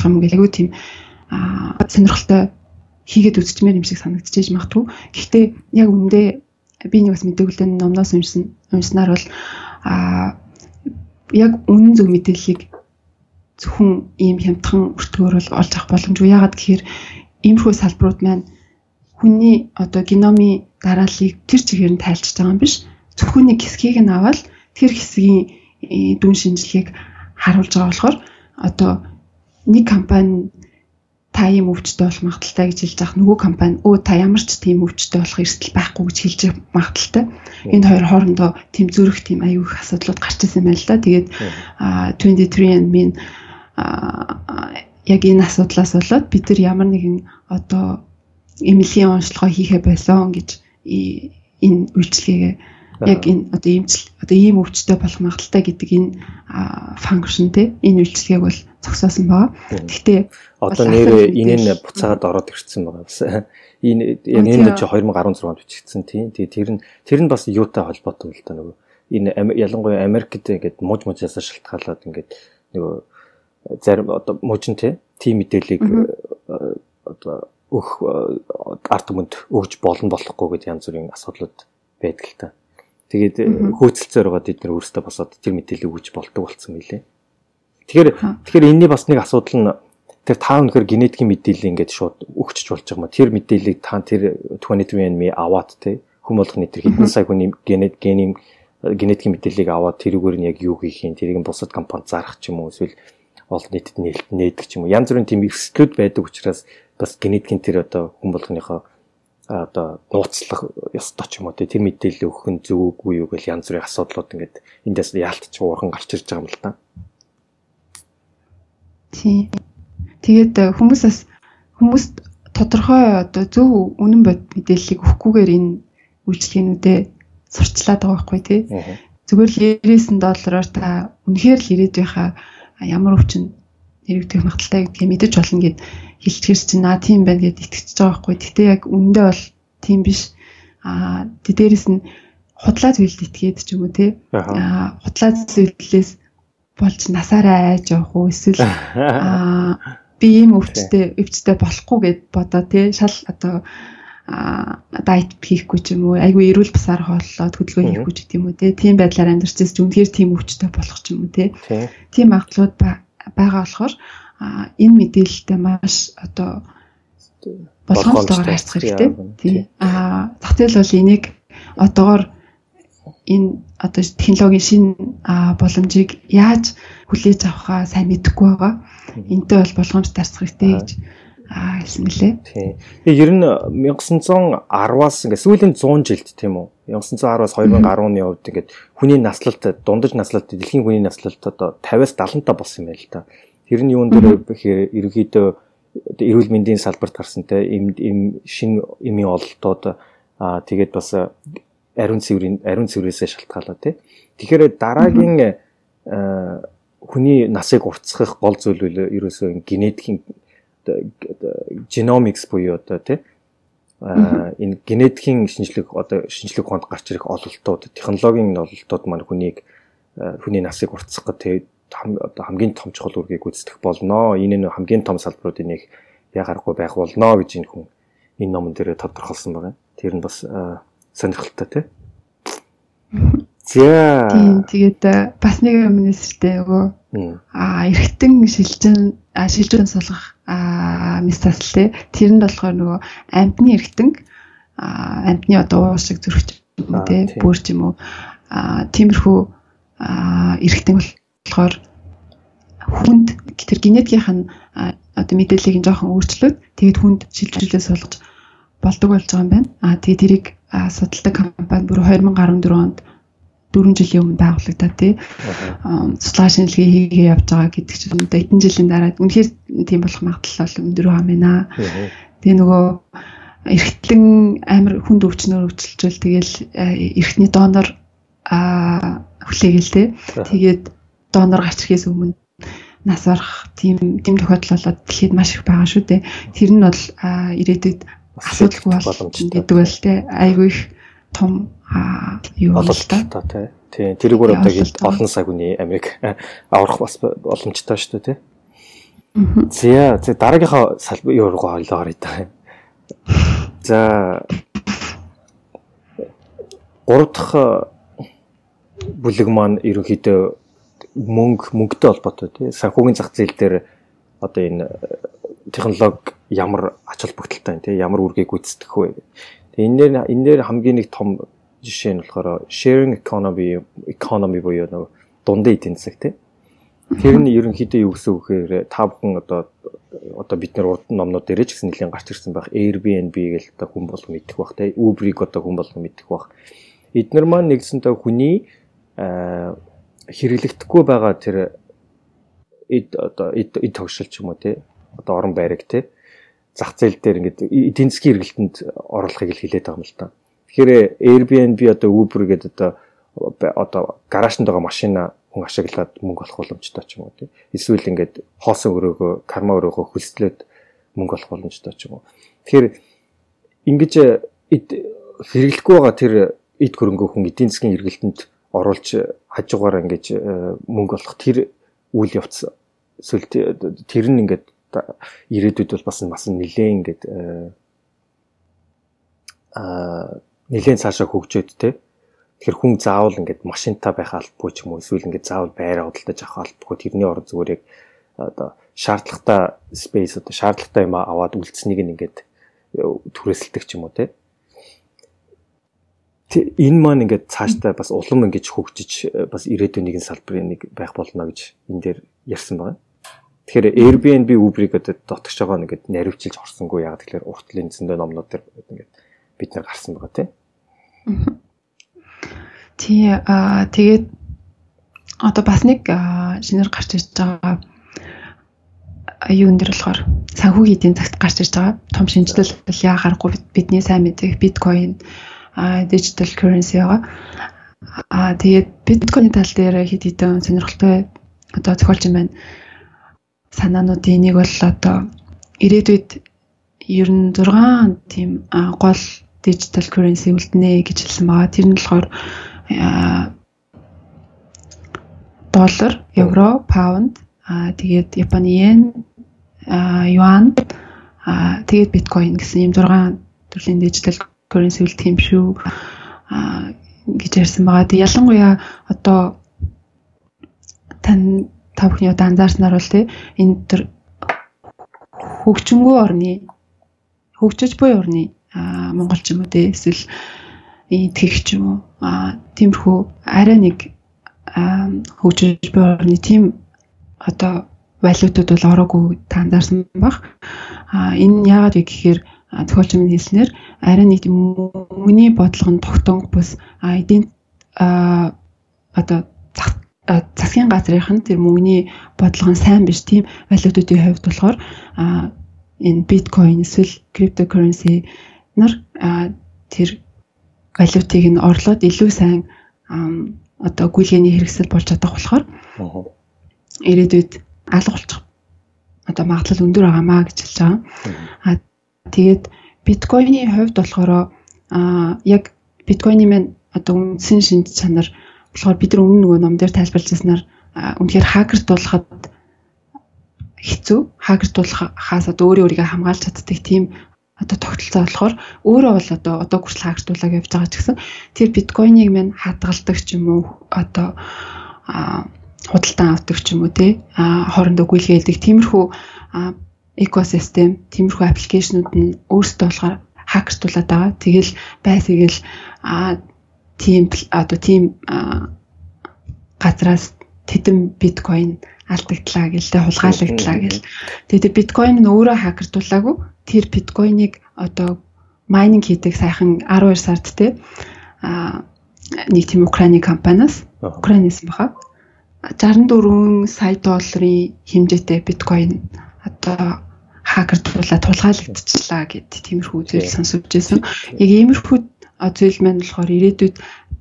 юм гэлээгүй тийм сонирхолтой хийгээд үзчихмээр юм шиг санагдчихэж магадгүй. Гэхдээ яг үндэ би нэг бас мэдээлэл номноос уншсан уншснаар бол а яг үнэн зөв мэдээллийг зөвхөн ийм хямдхан өртгөөр бол олж авах боломжгүй. Яагаад гэхээр иймэрхүү салбарууд маань хүний одоо геномын дарааллыг тэр чигээр нь тайлчж байгаа юм биш. Зөвхөн нэг хэсгийг нь аваад тэр хэсгийн э, дүн шинжилгээг харуулж байгаа болохоор одоо нэг компани та ийм өвчтөй болох магадaltaй гэж хэлж байгаа нөгөө компани өө та ямар ч тийм өвчтөй болох эрсдэл байхгүй гэж хэлж магадaltaй. Энэ хоёр хоорондоо тийм зүрх тийм аюу их асуудлууд гарч ирсэн байна л да. Тэгээд 23andme яг энэ асуудлаас болоод бид нар ямар нэгэн одоо эмнэлгийн онцлогоо хийхэ байсан гэж энэ үйлчлэгээ яг энэ одоо имчил одоо ийм өвчтөй болох магадaltaй гэдэг энэ функшн те энэ үйлчлэгийг бол зогсоосон байгаа. Гэхдээ одоо нэр энэ нь буцаад ороод ирсэн байгаа бас. Энэ энэ чи 2016 онд бичигдсэн тийм. Тэгээ тэр нь тэр нь бас юутай холбоотой л да нөгөө энэ ялангуяа Америкт ингээд мууж муужаас шалтгаалаад ингээд нөгөө зарим одоо мужин тийм мэдээллийг одоо өх ард түмэнд өгж болно болохгүй гэдэг янз бүрийн асуудлууд байдаг л та. Тэгээд хөөцөлцөөр байгаа бид нар өөрсдөө босоод тэр мэдээлэл өгж болдог болсон мөлий. Тэгэхээр тэгэхээр энэний бас нэг асуудал нь тэр та өнөхөр генетикийн мэдээлэл ингээд шууд өгчөж болж байгаа юм. Тэр мэдээллийг та тэр 23andme аваад те хүм болгоны тэр хэдэн сая хүний генет генийн генетикийн мэдээллийг аваад тэрүүгээр нь яг юу хийх юм тэрийг бусад компани зарах ч юм уу эсвэл олон нийтэд нээлтдэг ч юм уу. Янз бүрийн тийм эрсдлүүд байдаг учраас бас генетикийн тэр одоо хүм болгоныхоо одоо нууцлах ёстой ч юм уу тэр мэдээлэл өгөх нь зөв үгүй юу гэл янз бүрийн асуудлууд ингээд эндээс яалтч уурхан гарч ирж байгаа юм л та. Тийм. Тэгээд э, хүмүүс бас хүмүүст тодорхой одоо зөв үнэн бод мэдээллийг өгөхгүйгээр энэ үйлчлэгнүүдээ сурчлаад байгаа байхгүй тий. Зүгээр л 99 доллараар та үнэхээр л ирээд байхаа ямар өвчин нэрвдэх магадaltaй гэдгийг мэдэж болно гэд хэлчихэр чинь наа тийм байна гэд итгэж байгаа байхгүй. Гэтэ яг үндэ бол тийм биш. Аа дээрээс нь худлаа зүйлд итгээд ч юм уу те. Аа худлаа зүйлээс болж насаараа айж явах уу эсвэл аа би ийм өвчтэй өвчтэй болохгүй гэд бодоо те. Шал одоо дайт хийхгүй ч юм уу айгүй эрүүл басаар хооллоод хөдөлгөөн хийхгүй ч гэдэм үү те тийм байдлаар амьдарч байсан үнэхээр тийм өвчтэй болох ч юм уу тийм магадлалууд байгаа болохоор энэ мэдээлэлтэй маш одоо болгоомжтойгоор харьцах хэрэгтэй. Тийм. Аа зээл бол энийг одоогоор энэ одоо технологийн шинэ боломжийг яаж хүлээж авахаа сайн мэдэхгүй байгаа. Энтэй бол болгоомжтой харьцах хэрэгтэй гэж аа хэлсэн мөлий. Тийм. Ер нь 1910-аас ингээд сүүлийн 100 жилд тийм үү? 1910-аас 2010-ны хувьд ингээд хүний наслалт дундаж наслалт дэлхийн хүний наслалт одоо 50-аас 70 та болсон юм байна л та. Тэр нь юун дээр ерөөхдөө эрүүл мэндийн салбарт гарсан те им им шин имийн ололтууд аа тэгээд бас ариун цэврийн ариун цэврээсээ шалтгаалаа тий. Тэгэхээр дараагийн хүний насыг уртсах гол зүйл үл ерөөсөө генетикийн genomics буюу одоо тий энэ генетикийн шинжлэх одоо шинжлэх ухаанд гарч ирэх ололтууд технологийн ололтууд маань хүнийг хүний насыг уртсах гэдэг хамгийн том чухал үргийг гүйцэтгэх болно. Энэ нь хамгийн том салбаруудын нэг ягарахгүй байх болно гэж энэ хүн энэ номон дээр тодорхойлсон байна. Тэр нь бас сонирхолтой тий. За. Тийм тэгээд бас нэг юм нэсэлтэй нөгөө аа эргэтэн шилжин шилжүүн сулгах аа мистас тий. Тэр нь болохоор нөгөө амтны эргэтэн аа амтны одоо уушиг зүрхч юм тий. Бүрч юм уу аа тиймэрхүү аа эргэтэн болохоор хүнд тэр генетикийнх нь одоо мэдээллийг нь жоохон өөрчлөөд тэгээд хүнд шилжүүлээ суулгаж болдог болж байгаа юм байна. Аа тэгээд тэрийг судалдаг компани бүр 2014 онд 4 жилийн өмнө байгуулагдаад тий. Судалгаа шинжилгээ хийгээ явж байгаа гэдэг чинь одоо эдэн жилийн дараа үнэхээр тийм болох магадлал бол өндөр байна. Тэгээ нөгөө эргэтлэн амар хүнд өвчнөр өвчлжүүл тэгэл эрхтний донор хүлээгээл тий. Тэгээд донор гарч ирэхээс өмнө нас барах тийм тийм тохиолдол болоод дэлхийд маш их байгаа шүү дээ. Тэр нь бол ирээдүйд асуудалгүй боломж гэдэг бол те айгүй их том юу бол та тий. Тэрийг өөр одоо гээд олон сая хүний Америк аврах бас боломжтой шүү дээ тий. За за дараагийнхаа салбар юу руу хойлоо орё та. За гурав дахь бүлэг маань ерөнхийдөө мөнгө мөнгөтэй холбоотой тий санхүүгийн зах зээл дээр одоо энэ технологи ямар ач холбогдолтой юм тий ямар үргийг гүйцэтгэх вэ тэгээ энэ дээр энэ дээр хамгийн нэг том жишээ нь болохоор sharing economy economy буюу нэг дундын эдийн засаг тий Тэр нь ерөнхийдөө юу гэсэн үг гэхээр та бүхэн одоо одоо бид нар урд номнууд дээр ч гэсэн нэлийн гарч ирсэн байх. Airbnb гэл одоо хүн болго мэдэх бах те Uber-ийг одоо хүн болго мэдэх бах. Эднэр маань нэгсэнтэй хүний хэрэглэгдэхгүй байгаа тэр эд одоо эд тогшил ч юм уу те одоо орон байраг те зах зээл дээр ингээд эдийн засгийн эргэлтэнд оруулахыг л хилээд байгаа юм л та. Тэгэхээр Airbnb одоо Uber гэдэг одоо одоо гараажтанд байгаа машина хүн ашиглаад мөнгө олох боломжтой ч юм уу тий. Эсвэл ингээд хоосон өрөөгөө, карма өрөөгөө хөлслөөд мөнгө олох боломжтой ч юм уу. Тэгэхээр ингэж хэрэглэхгүй байгаа тэр эд хөрөнгөө хүн эдийн засгийн эргэлтэнд оруулж хажуугаар ингэж э, мөнгө олох тэр үйл явц эсвэл тэр нь ингээд ирээдүйд бол бас бас нэлээ ингээд аа нэлээд цаашаа хөгжөөд те. Тэгэхээр хүн заавал ингээд машинтаа байх албагүй ч юм уу эсвэл ингээд заавал байраа худалдаж авах албагүй. Тэрний орон зүгээр яг одоо шаардлагатай space одоо шаардлагатай юм аваад үлдсэнийг ингээд э, түрээсэлдэг ч юм уу те. Энэ маань ингээд цаашдаа бас улам ингэж хөгжиж э, бас ирээдүйн нэгэн салбарын нэг байх болно гэж энэ дээр ярьсан байна. Тэгэхээр Airbnb Uber-ийг одоо дотгоч байгаа нэгэд наривчилж орсонгүй яагаад тэгэхээр уртлын зөндөө номнууд дээр ингээд бид нар гарсан байгаа тийм. Тий аа тэгээд одоо бас нэг шинээр гарч ирж байгаа юун дээр болохоор санхүүгийн эдийн засагт гарч ирж байгаа том шинжилэл яа гарахгүй бидний сайн мэдэх биткойн digital currency байгаа. Аа тэгээд биткойн тал дээр хэд хэдэн сонирхолтой одоо зохиолч юм байна. Санаануудын нэг бол одоо ирээдүйд 96 тийм гол digital currency үлднэ гэж хэлсэн байгаа. Тэр нь болохоор доллар, евро, паунд, тэгээд Японы йен, юан, тэгээд биткойн гэсэн ийм 6 төрлийн digital currency үлдэх юм шүү гэж ярьсан байгаа. Тэг ялангуяа одоо тань та бүхний одоо анзаарснаар бол тий энэ төр хөгжингүү орны хөгжиж буй орны Монгол ч юм уу тий эсвэл итгэх ч юм уу тиймэрхүү арай нэг хөгжиж буй орны тийм одоо валютууд бол ороогүй та анзаарсан баг. А энэ яагаад вэ гэхээр зохиолч минь хэлснээр арай нэг мөнгөний бодлого нь тогтонг бус эдийн а одоо засгийн газрынх нь тэр мөнгөний бодлого нь сайн биш тийм валютуудын хувьд болохоор энэ биткойн эсвэл криптокурренси нар тэр валютыг нь орлоод илүү сайн одоо гүйлгээний хэрэгсэл болж чадах болохоор ирээдүйд алга болчих. Одоо магадлал өндөр байгаамаа гэж хэлж байгаа. А тэгээд биткойны хувьд болохоор а яг биткойны маань одоо үндсэн шинж чанар болохоор бид нар өмнө нөгөө ном дээр тайлбарлаж ирсэнээр үнэхээр хакердуулахад хэцүү хакердуулахаас одоо өөрөө өөрийгөө хамгаалж чаддаг тийм одоо тогтолцоо болохоор өөрөө бол одоо одоо хүртэл хакердуулаад явж байгаа ч гэсэн тэр биткойныг мань хадгалдаг ч юм уу одоо худалдан авдаг ч юм уу тий хоорондоо гүйлгээдэг тиймэрхүү экосистем тиймэрхүү аппликейшнууд нь өөрсдөө болохоор хакердуулаад байгаа. Тэгэл бай тэгэл тийм одоо тийм газраас тэдэн биткойн алдагдлаа гэл тэ хулгайлагдлаа гэл. Тэгээд биткойн нь өөрөө хакердуулаагүй тэр биткойныг одоо майнинг хийдэг сайхан 12 сард те а нэг тийм Украины компаниас Украинаас баха. 64 сая долларын хэмжээтэй биткойн одоо хакердуулаад тулгаалагдчихлаа гэд тиймэрхүү зүйл сонсож байсан. Яг иймэрхүү зүйл маань болохоор ирээдүйд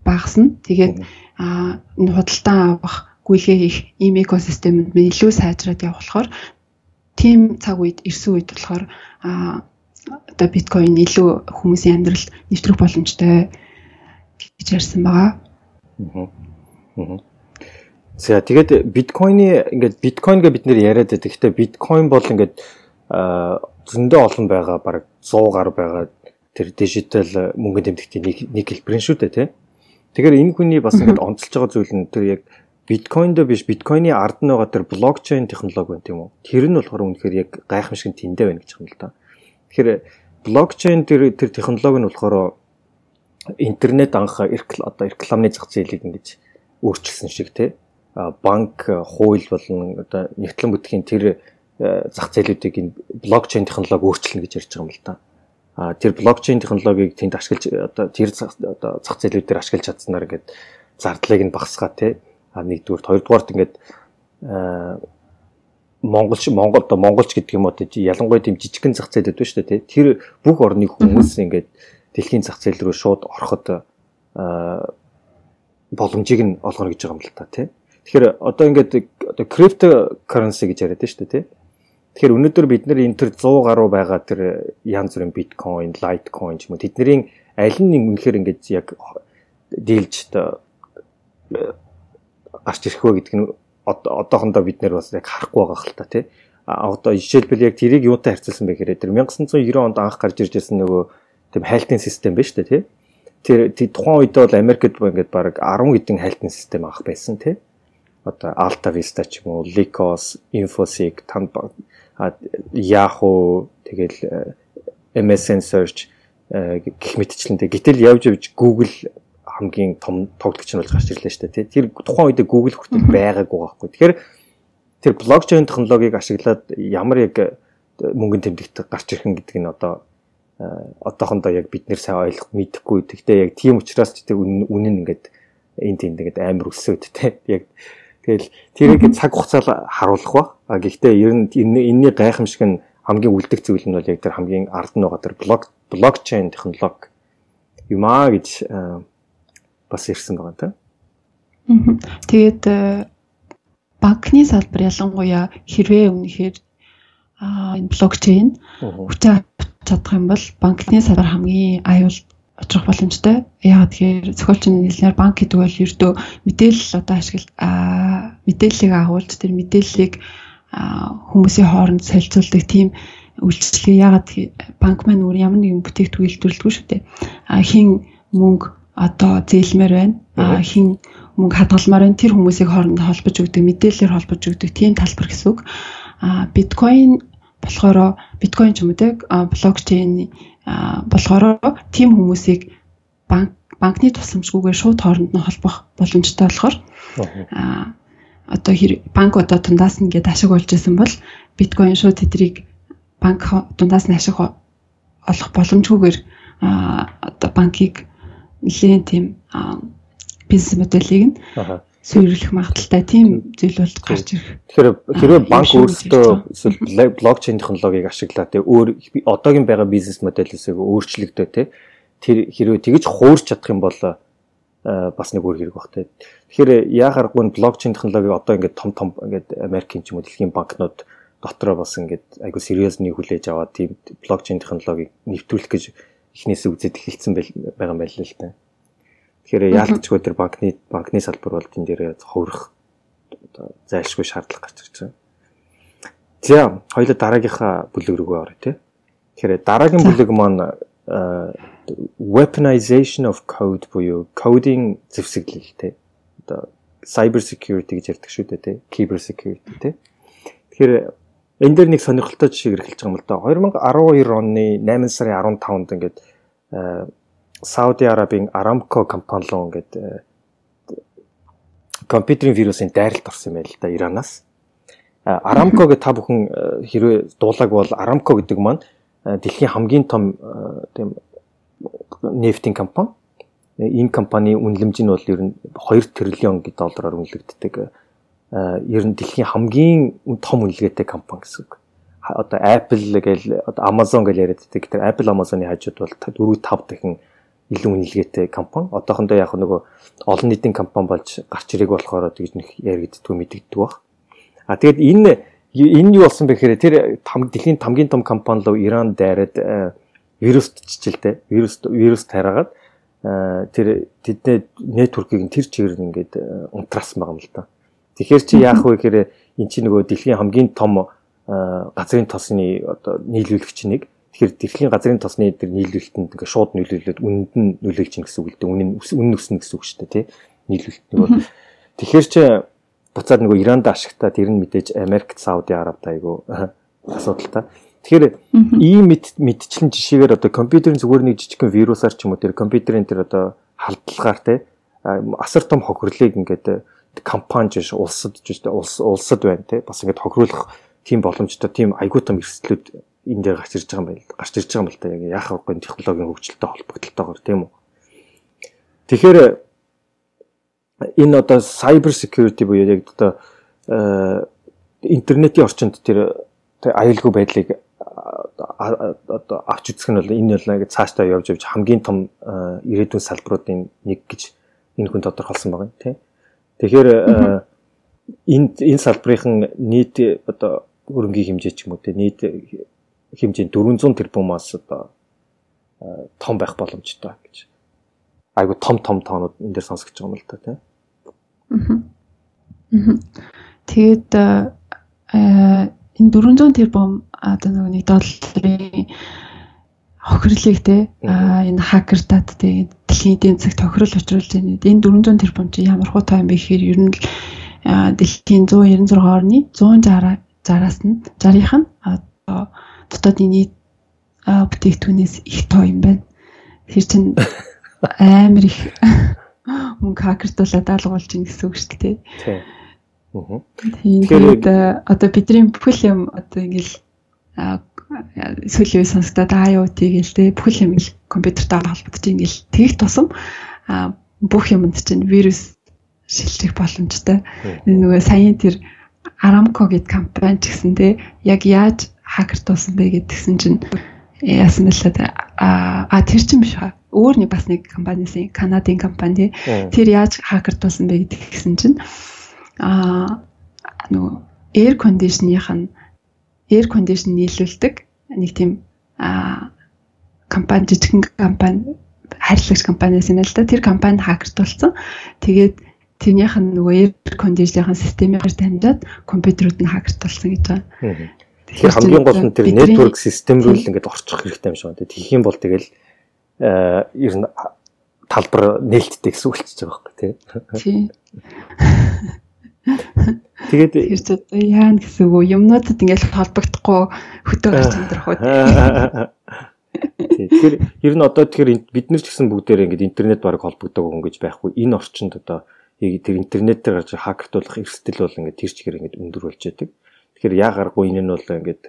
багасна. Тэгээд а худалдан авах гүйлгээ хийх ийм экосистемд минь илүү сайжраад болохоор тийм цаг үед ирсэн үед болохоор а одоо биткойн илүү хүмүүсийн амьдралд нэвтрэх боломжтой гэж ярьсан байгаа. За тэгээд биткойны ингээд биткойн гэж бид нэр яриад байдаг. Гэхдээ биткойн бол ингээд зөндөө олон байгаа баг 100 гаруй байгаа тэр дижитал мөнгөнд тэмдэгтийн нэг нэг хэлбэрийн шүү дээ тий. Тэгэхээр энэ хүний бас ингээд онцолж байгаа зүйл нь тэр яг биткойнд биш биткойны ард нь байгаа тэр блокчейн технологи байна тийм үү. Тэр нь болохоор үнэхээр яг гайхамшиг тэндээ байна гэж юм л да. Тэгэхээр блокчейн тэр тэр технологи нь болохоор интернет анх одоо рекламны зах зээлийг ингэж өөрчилсөн шиг тий. банк хууль болон одоо нэгтлэн бүтгэхийн тэр зах зээлүүдийг энэ блокчейн технологи өөрчилнө гэж ярьж байгаа юм л да. А тэр блокчейн технологиг тэнд ашиглаж одоо тэр одоо зах зээлүүдээр ашиглаж чадсанаар ингээд зардлыг нь багасгаа тий нэгдүгээр хоёрдугаарт ингээд монголч Монгол одоо монголч гэдэг юм одоо ялангуяа тийм жижигхэн зах зээлүүд байна шүү дээ тэр бүх орны хүмүүс ингээд дэлхийн зах зээл рүү шууд ороход боломжийг нь олгоно гэж байгаа юм л та тий Тэгэхээр одоо ингээд одоо крипто currency гэж яриад байна шүү дээ тий Тэгэхээр өнөөдөр бид нар энэ төр 100 гаруй байгаа тэр янз бүрийн биткойн, лайткойн ч юм уу тэдний аль нь үнэхээр ингээд яг дийлж гарч ирэх вэ гэдэг нь одоохондоо бид нэр бас яг харахгүй байгаа хэл та тий. Одоо жишээлбэл яг тэрийг юутай харьцуулсан бэ гэхээр тэр 1990 онд анх гарч ирж байсан нөгөө тийм хайлтын систем шүү дээ тий. Тэр тухайн үед бол Америкт ингээд баг 10 хэдэн хайлтын систем авах байсан тий. Одоо Alta Vista ч юм уу, Lycos, Infosec, Tanbank, Yahoo тэгэл MSN Search гэх мэтчлэнтэй. Гэтэл явж явж Google хамгийн том тоглогч нь болж гарч ирлээ шүү дээ. Тэр тухайн үед Google хүртэл байгаагүй байхгүй. Тэгэхээр тэр блокчейн технологиг ашиглаад ямар яг э, мөнгөнд тэмдэгт гарч ирэх нь гэдэг нь одоо э, одоохондоо яг бид нэр сайн ойлгох мэдэхгүй. Гэхдээ яг тийм учраас ч тэр үнэн нь ингээд энд тэнд ингээд амар өсөөд те. Яг тэгэл тэрийг цаг хугацаа харуулах ба. А гэхдээ ер нь энэний гайхамшиг нь хамгийн үлдэх зүйл нь бол яг тэр хамгийн ард нь байгаа тэр блок блокчейн технологи юмаа гэж э, бас ирсэн байгаа юм. Тэгээд э, банкны салбар ялангуяа хэрвээ үнэхээр энэ блокчейн хүчээ чадах юм бол банкны салбар хамгийн аюул очих боломжтой. Яагаад тэгэхээр зохиолчны хэлнээр банк гэдэг бол ердөө мэдээлэл одоо ашигла мэдээллийг агуулж тэр мэдээллийг хүмүүсийн хооронд солилцуулдаг тийм үйлчлэгээ яагаад банк маань өөр ямар нэгэн бүтээгдэхүүн үйлдвэрлэдэггүй шүү дээ. А хин мөнгө одоо зээлмээр байна. А хин мөнгө хадгалмаар байна. Тэр хүмүүсийг хоорондоо холбож өгдөг, мэдээлэлээр холбож өгдөг тийм талбар гэсэн үг. А биткойн болохоор биткойн ч юм уу те блокчейн болохоор тийм хүмүүсийг банк банкны тусламжгүйгээр шууд хооронд нь холбох боломжтой болохоор одоо банк одоо тундаас нь ингээд ашиг болж исэн бол биткойн шууд тэдрийг банк дундаас нь ашиг олох боломжгүйгээр одоо банкийг нэлийн тийм бизнес моделийг нь суйрлах магадaltaй тийм зүйл бол гарч ирэх. Тэгэхээр хэрвээ банк өөрсдөө эсвэл блокчейн технологиг ашиглаад те өөр одоогийн байгаа бизнес моделээсээ өөрчлөгдөө те тэр хэрвээ тэгж хуурч чадах юм бол бас нэг өөр хэрэг баг те. Тэгэхээр яахааргүй блокчейн технологиг одоо ингээд том том ингээд Америкийн ч юм уу дэлхийн банкнууд дотроо бас ингээд айгу сериусны хүлээж аваад тийм блокчейн технологиг нэвтрүүлэх гэж эхнээсээ үзээд эхэлсэн байгаа юм байна л л та. Тэгэхээр яалтчгүй тэр банкны банкны салбар бол тэн дээр хувирах одоо зайлшгүй шаардлага гарч ирж байгаа. За хоёул дараагийнхаа бүлэг рүү орё те. Тэгэхээр дараагийн бүлэг маань weaponization of code буюу coding зэвсэглэл те. Одоо cyber security гэж ярьдаг шүү дээ те. Cyber security те. Тэгэхээр энэ дээр нэг сонирхолтой жишээг эргэлж байгаа юм л да. 2012 оны 8 сарын 15-нд ингээд Сауди Арабын Aramco компани руу ингээд компьютерийн вирусын дайралт орсон юм байл да Иранаас. Aramco гэх та бүхэн хэрвээ дуулаг бол Aramco гэдэг маань дэлхийн хамгийн том тийм нефтийн компани. Энэ компани үнэлэмж нь бол ер нь 2 триллион доллараар үнэлэгддэг. Ер нь дэлхийн хамгийн том үнэлгээтэй компани гэсэн үг. Одоо Apple гээл одоо Amazon гэж яриад байдаг. Тэр Apple Amazon-ы хажууд бол 4 5 дахин илүү үнэлгээтэй компани. Одоохондоо яг нөгөө олон нийтийн компани болж гарч ирэх болохоор тэгж нэг яригддгүү мэдэгддэг баг. А тэгээд энэ энэ юу болсон бэ гэхээр тэр дэлхийн хамгийн том компани руу Иран дайраад вируст чижилтэй вирус вирус тараагаад тэр тэдний нэтворкийг тэр чигээр ингээд унтраасан байгаа юм л да. Тэгэхээр чи яах вэ гэхээр эн чинь нөгөө дэлхийн хамгийн том газрын тосны одоо нийлүүлэгч нэг. Тэгэхээр дэлхийн газрын тосны тэр нийлүүлэлтэнд ингээд шууд нийлүүлээд үнэнд нь нөлөөлж чинь гэсэн үг л дээ. Үнэн үнэн өснө гэсэн үг шүү дээ тий. Нийлүүлэлтний бол. Тэгэхээр чи буцаад нөгөө Иранд ашигтаа тэр нь мэдээж Америкт Сауди Арабид айгу асуудалтай. Тэгэхээр ийм мэдчлэн жишээгээр одоо компьютерийн зүгээр нэг жижигхэн вирусаар ч юм уу тэр компьютерийн тэр одоо халдлагаар те асар том хохирлыг ингээд компани жиш улсад жиш улс улсад байна те бас ингээд хохируулах тийм боломжтой тийм айгуу том эрсдлүүд энэ дээр гарч ирж байгаа юм байна. Гарч ирж байгаа юм л та яг яах вэ технологийн хөгжилтэй холбогдлолтойгоор тийм үү. Тэгэхээр энэ одоо cyber security буюу яг одоо интернетийн орчинд тэр аюулгүй байдлыг одоо авч үзэх нь бол энэ бол ингээд цаашдаа явж явж хамгийн том ирээдүйн салбаруудын нэг гэж энэ хүн тодорхойлсон байгаа юм тийм. Тэгэхээр энэ энэ салбарын нийт одоо хөрөнгийн хэмжээ ч юм уу тийм нийт хэмжээ 400 тэрбумаас одоо том байх боломжтой гэж. Айгу том том тоонууд энэ дээр сонсогдож байгаа юм л та тийм. Аа. Тэгээд энэ 400 тэрбум одоо нөгөө нэг долларын хохирлыг те энэ хакертад те дэлхийн эдийн засагт хохирол учруулж байна. Энэ 400 тэрбум чи ямар хуу тайм бэ гэхээр ер нь дэлхийн 196 орны 160 60-аас нь 60-ийнх нь одоо дотоодын нийт бүтээгдэхүүнээс их тоо юм байна. Тэр чинь амар их мөнгө хакертуулаад алгуулж ийн гэсэн үг шүү дээ. Тийм. Тэгэхээр одоо бидний бүхэл юм одоо ингээл сүүлийн үе сонсдоод IoT гээл те бүхэл юм ил компьютертэй холбогдож ингээл тэгэх тусам бүх юмд чинь вирус шилжих боломжтой. Нөгөө саяын тэр Aramco гэд компани ч гэсэн те яг яаж хакертуулсан бэ гэдгсэн чинь яасан бэлээ а тэр чинь биш хаа өөр нэг бас нэг компанисын Канадын компани тэр яаж хакертуулсан бэ гэдгсэн чинь а нөгөө air condition-ийнх нь air condition нийлүүлдэг нэг тийм а компани жижигхэн компани харьцагч компаниас юм л да тэр компани хакертуулсан тэгээд тэрнийх нь нөгөө air condition-ийн системээр дамжаад компьютерүүд нь хакертуулсан гэж байна. Тэгэхээр хамгийн гол нь тэр network систем рүү л ингээд орчих хэрэгтэй юм шиг байна. Тэгэх юм бол тэгэл ер нь талбар нээлттэй гэсэн үг болчихж байгаа байхгүй тий. Тий. Тэгээд тэр ч одоо яана гэсэн үг юмнуудад ингээл холбогдохгүй хөтөө гарч амьдрах үү. Тэгэхээр ер нь одоо тэгэхээр бид нар ч гэсэн бүгдээрээ ингээд интернет бараг холбогддог хүн гэж байхгүй. Энэ орчинд одоо тэр интернетээр гарч хакертуулах эрсдэл бол ингээд тэр чигээр ингээд өндөр болж байдаг. Тэгэхээр яагаргүй энэ нь бол ингээд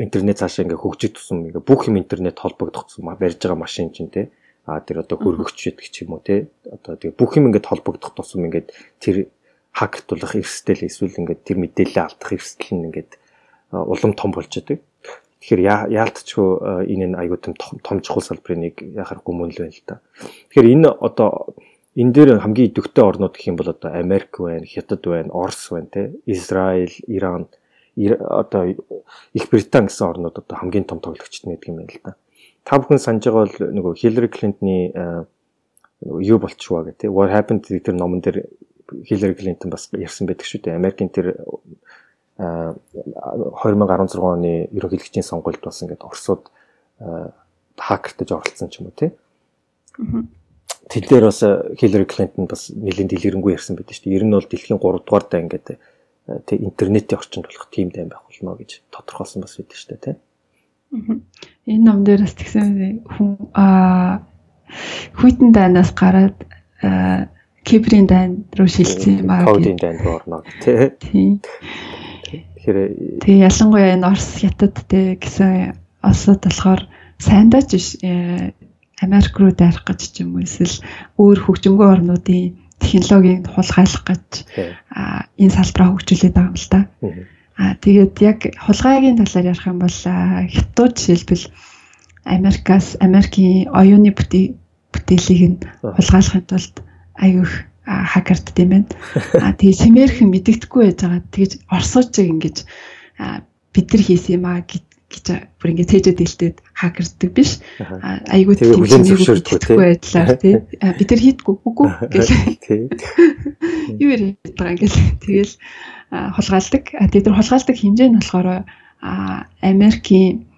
интернет цаашаа ингээд хөгжиж тусам ингээд бүх юм интернет холбогдох тусам барьж байгаа машин чинь те а тэр одоо хөргөгч гэдэг ч юм уу те одоо тэгээ бүх юм ингээд холбогдох тусам ингээд тэр хактуулах эрсдэл эсвэл ингээд тэр мэдээлэл алдах эрсдэл нь ингээд улам том болж байгаа. Тэгэхээр яалтчгүй энэ нь аюу том том чухал салбарын нэг яхахгүй мөн л байна л да. Тэгэхээр энэ одоо энэ дээр хамгийн идэвхтэй орнууд гэх юм бол одоо Америк байна, Хятад байна, Орос байна те, Израиль, Иран одоо Их Британь гэсэн орнууд одоо хамгийн том тоглогчд нэг юм байна л да. Та бүхэн санаж байгаа бол нөгөө Хиллари Клинтны нөгөө юу болчихваа гэх те. What happened тэр номон дээр Хиллари Клинтон бас ярьсан байдаг шүү дээ. Америкийн тэр 2016 оны ерөнхийлөгчийн сонгуульд бас ингээд Оросууд хакертаж оролцсон ч юм уу тий. Тэн дээр бас Хиллари Клинтон бас нэлийн дэлгэрэнгүй ярьсан байдаг шүү дээ. Ер нь бол дэлхийн 3 дугаар даа ингээд тий интернетийн орчинд болох тийм дэм байх болно гэж тодорхойлсон бас байдаг шүү дээ тий. Энэ ном дээр бас тэгсэн хүн аа хүйтэн дайнаас гараад кибрийн дайн руу шилжсэн юм аа. Кодын дайнд руу орно тий. Тийм. Тэгэхээр тэгээ ялангуяа энэ Орос хятад те гэсэн осод болохоор сайндаа ч э, Америк руу дайрах гэж ч юм уу эсвэл өөр хөгжимгүй орнуудын технологиг хулгайлах гэж энэ салбараа хөгжүүлээд байгаа юм л да. Аа тэгээд яг хулгайгийн талаар ярих юм бол хятад жишээлбэл Америкаас Америкийн оюуны бүтээлийг нь хулгайлахын тулд аюух хакерд тийм байна. А тэгээ симэрхэн мэддэхгүй байж байгаа. Тэгэж орсуучиг ингэж бид нар хийсэн юм аа гэж бүр ингэ цээжэд хэлтээд хакерддаг биш. Айгуу тийм мэддэхгүй байдлаар тий. Бид нар хийдгүү үгүй гэл. Юу яриад байгаа ингээл тэгэл хулгайлдаг. А тэгээд тэр хулгайлдаг хэмжээ нь болохоор Америкийн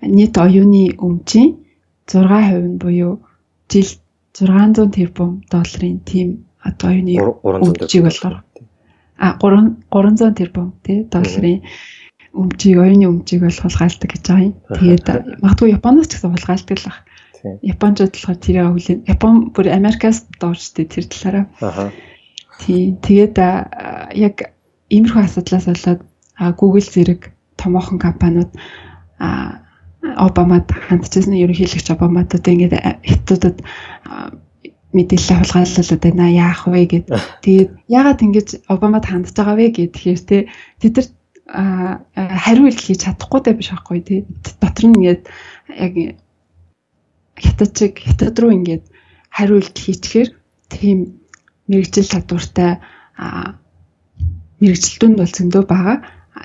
нийт оюуны өмчийн 6% нь буюу жилд 600 тэрбум долларын тийм одоо юуны өмчийг болохоор а 3 300 тэрбум тий долларын өмчийг оюуны өмчийг бол хулгайлдаг гэж байгаа юм. Тэгээд магадгүй Японоос ч гэсэн хулгайлдаг л баг. Япончууд болохоор тэрийг хүлээн Япон бүр Америкаас доорчтэй тэр талаараа. Аа. Тий. Тэгээд яг иймэрхүү асуудлаас болоод Google зэрэг томоохон компаниуд а Обамад хандчихсан ерөнхийлөгч Обамад одоо ингээд хятадд мэдээлэл хулгайлуулад байна яах вэ гэд. Тэгээд яагаад ингэж Обамад хандж байгаа вэ гэхээр те тэд нар хариу ил хийж чадахгүй дэ биш байхгүй те. Дотор нь ингээд яг хятад чиг хятад руу ингээд хариу ил хийчихээр тийм мэрэгжил чадвартай мэрэгжилтүүнд бол зөндөө байгаа.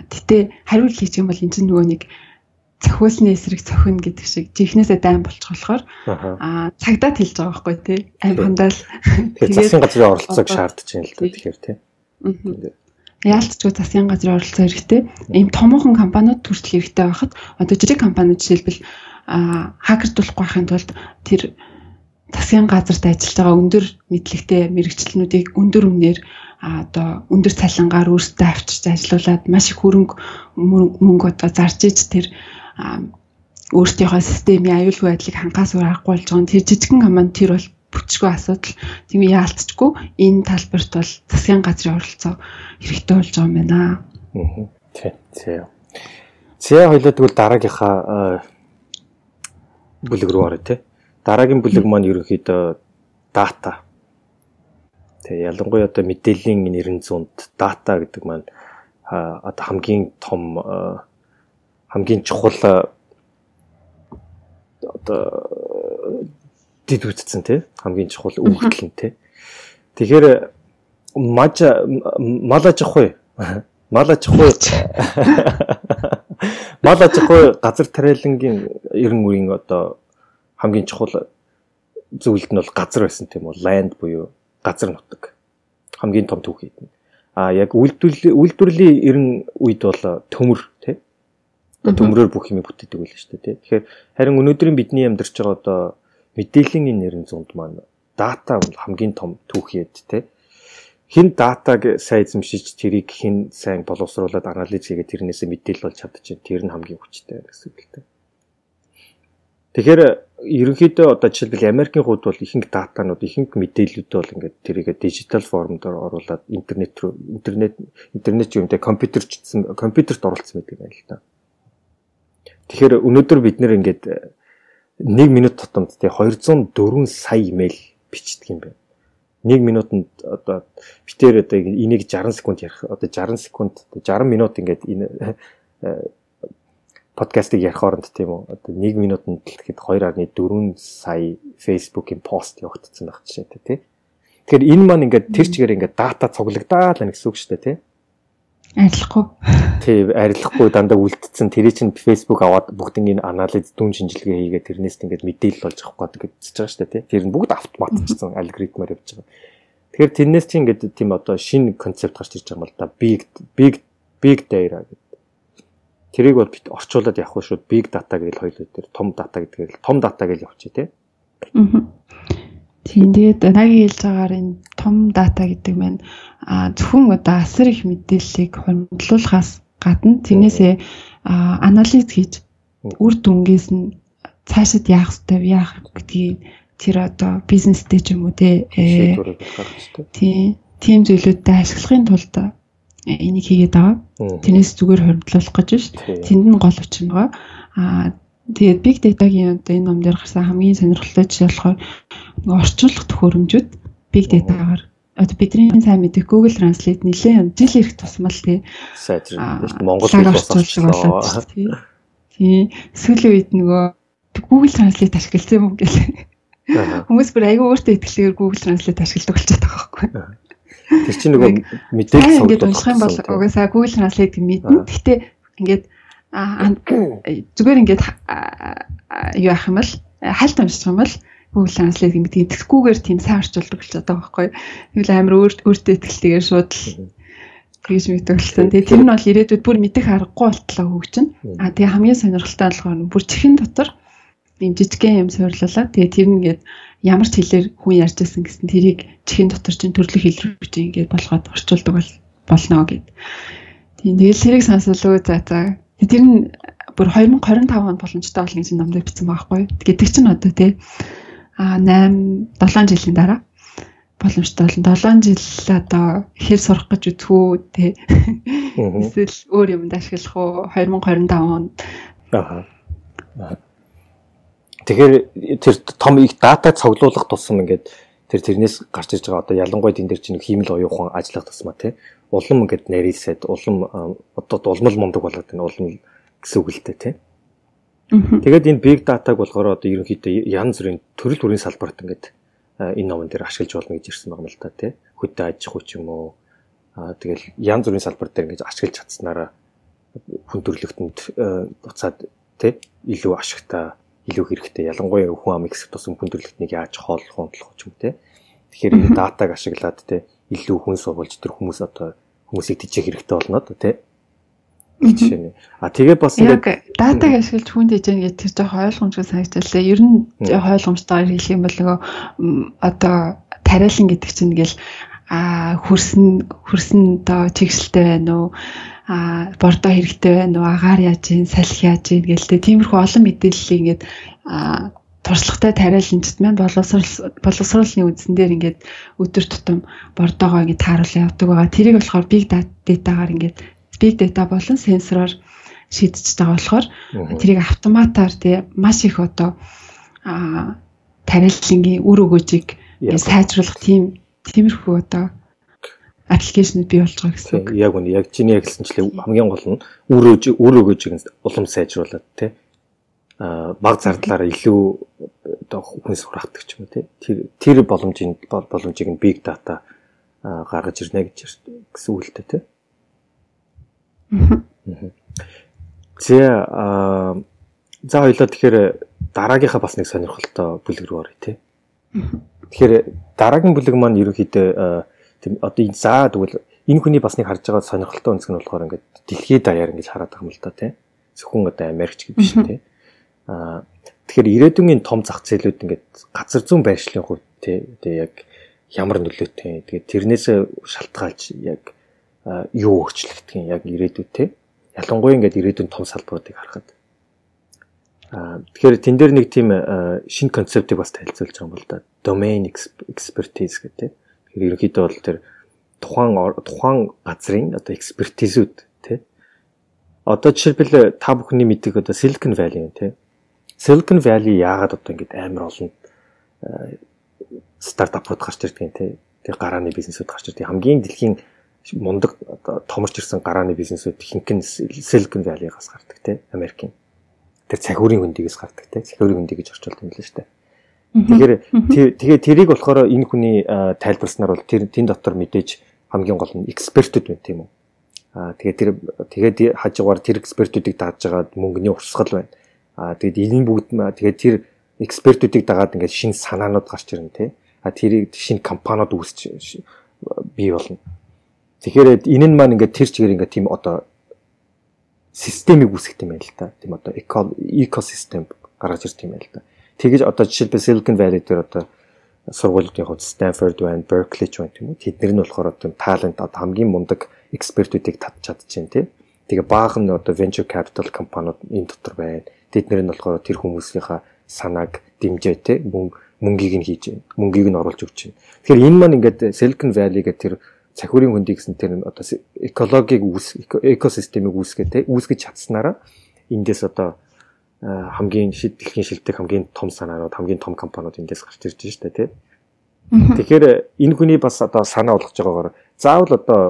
Гэтэ хариу ил хийчих юм бол энэ чинь нөгөө нэг цохиулсны эсрэг цохино гэдэг шиг жихнээсээ дайм болчих болохоор аа цагдаад хэлж байгаа байхгүй тий аим хандаал тэгээд засгийн газрын оролцоог шаардж байна л да тэгэхээр тий яалтчгүй засгийн газрын оролцоо хэрэгтэй. Ийм томоохон компаниуд төрчих хэрэгтэй байхад одоо жижиг компаниуд жишээлбэл хакердуулахгүй байхын тулд тэр засгийн газарт ажиллаж байгаа өндөр мэдлэгтэй мэрэгчлэнүүдийг өндөр үнээр одоо өндөр цалингаар өөрсдөө авчирч ажилуулад маш их хөрөнгө мөнгө одоо зарж иж тэр өөртөөхөө системийн аюулгүй байдлыг хангаас өөр аргагүй болж байгаа. Тэр жижигхэн команд тэр бол бүчгүй асуудал. Тийм яалтчгүй энэ талбарт бол засгийн газрын оролцоо хэрэгтэй болж байгаа юм байна. Аа. Тий. Тий. Зэ хоёлоо тэгвэл дараагийнхаа бүлэг рүү орё тий. Дараагийн бүлэг маань ерөнхийдөө дата. Тэгээ ялангуяа одоо мэдээллийн нэрэн зүүнд дата гэдэг маань одоо хамгийн том хамгийн чухал одоо дид үтцэн тий хамгийн чухал үйлдэл нь тий. Тэгэхээр маж малаж ахгүй мал аж ахуй мал аж ахуй газар тариалангийн ерөн үеийн одоо хамгийн чухал зүйлд нь бол газар байсан тийм үү? Land буюу газар нутаг. Хамгийн том түүхийд нь. А яг үйлдвэрлэлийн ерөн үед бол төмөр тий төмрөөр бүх юм бүтээдэг байлаа шүү дээ. Тэгэхээр харин өнөөдрийн бидний амьдарч байгаа одоо мэдээллийн энэ нэрэн зунд маань дата бол хамгийн том түүхийд тий. Хин датаг сайн эзэмшиж тэрийг хин сайн боловсруулад анализ хийгээд тэрнээсээ мэдээлэл болж чадчихэв. Тэр нь хамгийн хүчтэй гэсэн үг л дээ. Тэгэхээр ерөнхийдөө одоо жишээлбэл Америкийн хувьд бол ихэнх датанууд, ихэнх мэдээллүүд бол ингээд тэрийг дижитал формд оруулаад интернет руу интернет интернет юм дээр компьютерчсэн компьютерт оруулсан байдаг юм л да. Тэгэхээр өнөөдөр бид нэр ингээд 1 э, минут тутамд тий 204 сая имэйл бичдэг юм байна. 1 минутанд одоо битээр одоо энийг 60 секунд ярих одоо 60 секунд 60 минут ингээд энэ подкастыг ярих оронд тийм үү одоо 1 минутанд тэгэхэд 2.4 сая Facebook-ийн пост явагдсан байх жишээтэй тий. Тэгэхээр энэ маань ингээд тэр чигээр ингээд дата цуглагдаад байна гэсэн үг шүү дээ тий. Арилахгүй. Тий, арилахгүй дандаа үлдсэн. Тэр чинь Facebook аваад бүгднийг анализ дүн шинжилгээ хийгээд тэрнээс ингээд мэдээлэл болж авах гэдэг гэж байгаа шүү дээ тий. Тэр нь бүгд автоматжсан алгоритмаар явж байгаа. Тэгэхээр тэрнээс чинь ингээд тийм одоо шинэ концепт гарч ирж байгаа юм л да. Big big big data гэдэг. Тэрийг бол бит орчуулад явах шүү. Big data гэж хоёул дээр том data гэдгээр том data гэж явчих тий. Аа. Тийм тэгээд нагийн хэлж байгаагаар энэ том дата гэдэг маань зөвхөн одоо асар их мэдээллийг хөндлүүлэхаас гадна тэрнээсээ анализ хийж үр дүнгээс нь цаашид яах ёстой яах гэдгийг тэр одоо бизнестэй ч юм уу те тийм тийм зүйлүүдэд ашиглахын тулд энийг хийгээд байгаа. Тэрнээс зүгээр хоригдлуулах гэж ш. Тэнд нь гол учир байгаа. Аа Тэгээд big data-гийн одоо энэ ном дээр гарсан хамгийн сонирхолтой жишээ болохоор орчуулах төхөөрөмжүүд big data-гаар одоо бидний сайн мэдих Google Translate нэлээд жил ирэх тусмал тий сайжруулж Монгол хэл болоод тий. Тий. Сүүлийн үед нөгөө Google Translate ашигласан юм гэлээ. Хүмүүс бүр аягүй өөртөө итгэлээр Google Translate ашигладаг болчиход байгаа байхгүй. Тэр чинь нөгөө мэдээлэл суулгах. Ингээд унших юм бол угаасаа Google Translate мэднэ. Гэхдээ ингээд зүгээр ингээд юу ах юм бол хальт унших юм бол Google Translate гэдэг итгэхгүйгээр тийм сайн орчуулдаг болчиход байгаа байхгүй. Тэгвэл амар өөртөө итгэлтэйгээр шууд тэгж мэдүүлсэн. Тэгээ тэр нь бол ирээдүйд бүр мэдэх аргагүй болтлоо хөгжин. А тэгээ хамгийн сонирхолтой болохоор бүр чихэн дотор ийм жижигхэн юм суйрлуулаад тэгээ тэр нь ингээд ямар ч хэлээр хүн ярьж байсан гэсэн тэрийг чихэн дотор чинь төрлөх хэл рүү чинь ингээд болгоод орчуулдаг бол болно гэд. Тийм тэгэл тэрийг сонсолоо за за Тэр нь бүр 2025 онд боломжтой болно гэж номдод бичсэн байхгүй. Гэдэг чинь одоо тий 8 7 жилийн дараа боломжтой болно. 7 жил одоо хэл сурах гэж үзэх үү тий. Эсвэл өөр юмд ашиглах уу 2025 онд. Аа. Тэгэхээр тэр том их дата цуглуулах тусам ингээд тэр тэрнээс гарч ирж байгаа одоо ялангуяа тэн дээр чинь хиймэл оюухан ажиллах тусмаа тий улам ингээд нарийсаад улам одоо улмал мундаг болоод байна улам гэсэн үг л дээ тий. Тэгээд энэ big data-г болохоор одоо ерөнхийдөө янз бүрийн төрөл бүрийн салбарт ингээд энэ номон дээр ашиглаж болно гэж ирсэн байгаа юм л та тий. Хөдөө аж ахуй ч юм уу. Аа тэгэл янз бүрийн салбар дээр ингээд ашиглаж чадсанараа хүн төрөлхтөнд буцаад тий илүү ашигтай, илүү хэрэгтэй. Ялангуяа хүн амын хэсэг тусан хүн төрөлхтнийг яаж хооллох, хөндлөх ч юм тий. Тэгэхээр энэ датаг ашиглаад тий илүү хүн сурвалж тэр хүмүүс одоо хүмүүсийг дижээ хэрэгтэй болно одоо тий Жишээ нь. А тэгээ бас ингээд датаг ашиглаж хүн тийж ингээд тэр жоох ойлгомжтой санагдчихлаа. Ер нь ойлгомжтойгоор хэлэх юм бол нөгөө одоо тариалан гэдэг чинь ингээл а хөрсөн хөрсөн доо чигшэлтэй байна уу? А бордоо хэрэгтэй байна уу? Агаар яаж ийн? Салхи яаж ийн? гэлтэй тиймэрхүү олон мэдээллийг ингээд туршлагатай тариаланчд маань боловсрол боловсруулалтын үндсэн дээр ингээд өдөр тутам бордоогоо ингээд тааруулан явдаг байгаа. Тэрийг болохоор big data-гаар ингээд big data болон сенсороор шийдэж байгаа болохоор тэрийг автоматар тий маш их одоо тариалангийн үр өгөөжийг сайжруулах тийм тиймэрхүү одоо аппликейшн бий болж байгаа гэсэн. Яг үнэ яг чиний ярьсанчлаа хамгийн гол нь үр үр өгөөжийг улам сайжруулад тий баг зардлаараа илүү одоо хүн сурахдаг ч юм уу тий. Тэр боломжийн боломжийг нь big data гаргаж ирнэ гэж гэсэн үг л дээ тий. За а за хоёлоо тэгэхээр дараагийнхаа бас нэг сонирхолтой бүлэг рүү оръё тий. Тэгэхээр дараагийн бүлэг маань ерөнхийдөө одоо энэ заа тэгвэл энэ хүний бас нэг харж байгаа сонирхолтой өнцг нь болохоор ингээд дэлхийд даяар ингэж хараад байгаа юм л да тий. Зөвхөн одоо Америкч биш тий. Аа тэгэхээр ирээдүйн том зах зээлүүд ингээд газар зүүн байршлын хувьд тий одоо яг ямар нөлөөтэй. Тэгээд тэрнээс шалтгаалж яг юу өөрчлөгдөх юм яг ирээдүйд тий. Ялангуяа ингээд ирээдүйн том салбаруудыг харахад. Аа тэгэхээр тэн дээр нэг тийм шинэ концептыг бас танилцуулж байгаа юм бол да. Domain expertise гэдэг. Тэгэхээр ерөнхийдөө бол тэр тухайн тухайн газрын одоо экспертизүүд тий. Одоо жишээлбэл та бүхний мэддэг одоо Silicon Valley тий Silicon Valley яагаад одоо ингэж амар олон стартапууд гарч ирдэг юм те. Тэр гарааны бизнесүүд гарч ирдэг. Хамгийн дэлхийн мундаг одоо томорч ирсэн гарааны бизнесүүд нь Silicon Valley-гаас гардаг те. Америкийн. тэр цахиурын хөндийгээс гардаг те. Цахиурын хөндий гэж орчуулдаг юм л шүү дээ. Тэгэхээр тэгээ тэрийг болохоор энэ хүний тайлбарснаар бол тэр тэн дотор мэдээж хамгийн гол нь экспертүүд байна тийм үү. Аа тэгээд тэр тэгээд хажуугаар тэр экспертүүдийг дааж байгаа мөнгөний урсгал байна. Аа тэгээд энэ бүгд тэгээд тэр экспертүүдийг дагаад ингээд шинэ санаанууд гарч ирнэ тий. А тэрийг шинэ компаниуд үүсч бий болно. Тэгэхээр энэ нь маань ингээд тэр чигээр ингээд тийм одоо системийг үүсгэх юм байл та. Тийм одоо экосистем гаргаж ирэх юм байл та. Тэгэж одоо жишээлбэл Silicon Valley дээр одоо сургуулиудын хувьд Stanford байна, Berkeley ч байна тийм үү. Тэднэр нь болохоор одоо талент одоо хамгийн мундаг экспертүүдийг татж чадчихээн тий. Тэгээ баахан одоо venture capital компаниуд энэ дотор байна. Тэднэр нь болохоор тэр хүмүүсийнхаа санааг дэмжээ тий. Мөнгө мөнгийг нь хийж. Мөнгийг нь оруулж өгч байна. Тэгэхээр энэ маань ингээд Silicon Valley гэх тэр цахиурын хөндий гэсэн тэр одоо экологиг үүс экосистемийг үүсгэх тий. Үүсгэж чадсанараа эндээс одоо хамгийн дэлхийн шилдэг хамгийн том санаанууд хамгийн том компаниуд эндээс гарч ирж байна шүү дээ тий. Тэгэхээр энэ хүний бас одоо санаа болгож байгаагаар заавал одоо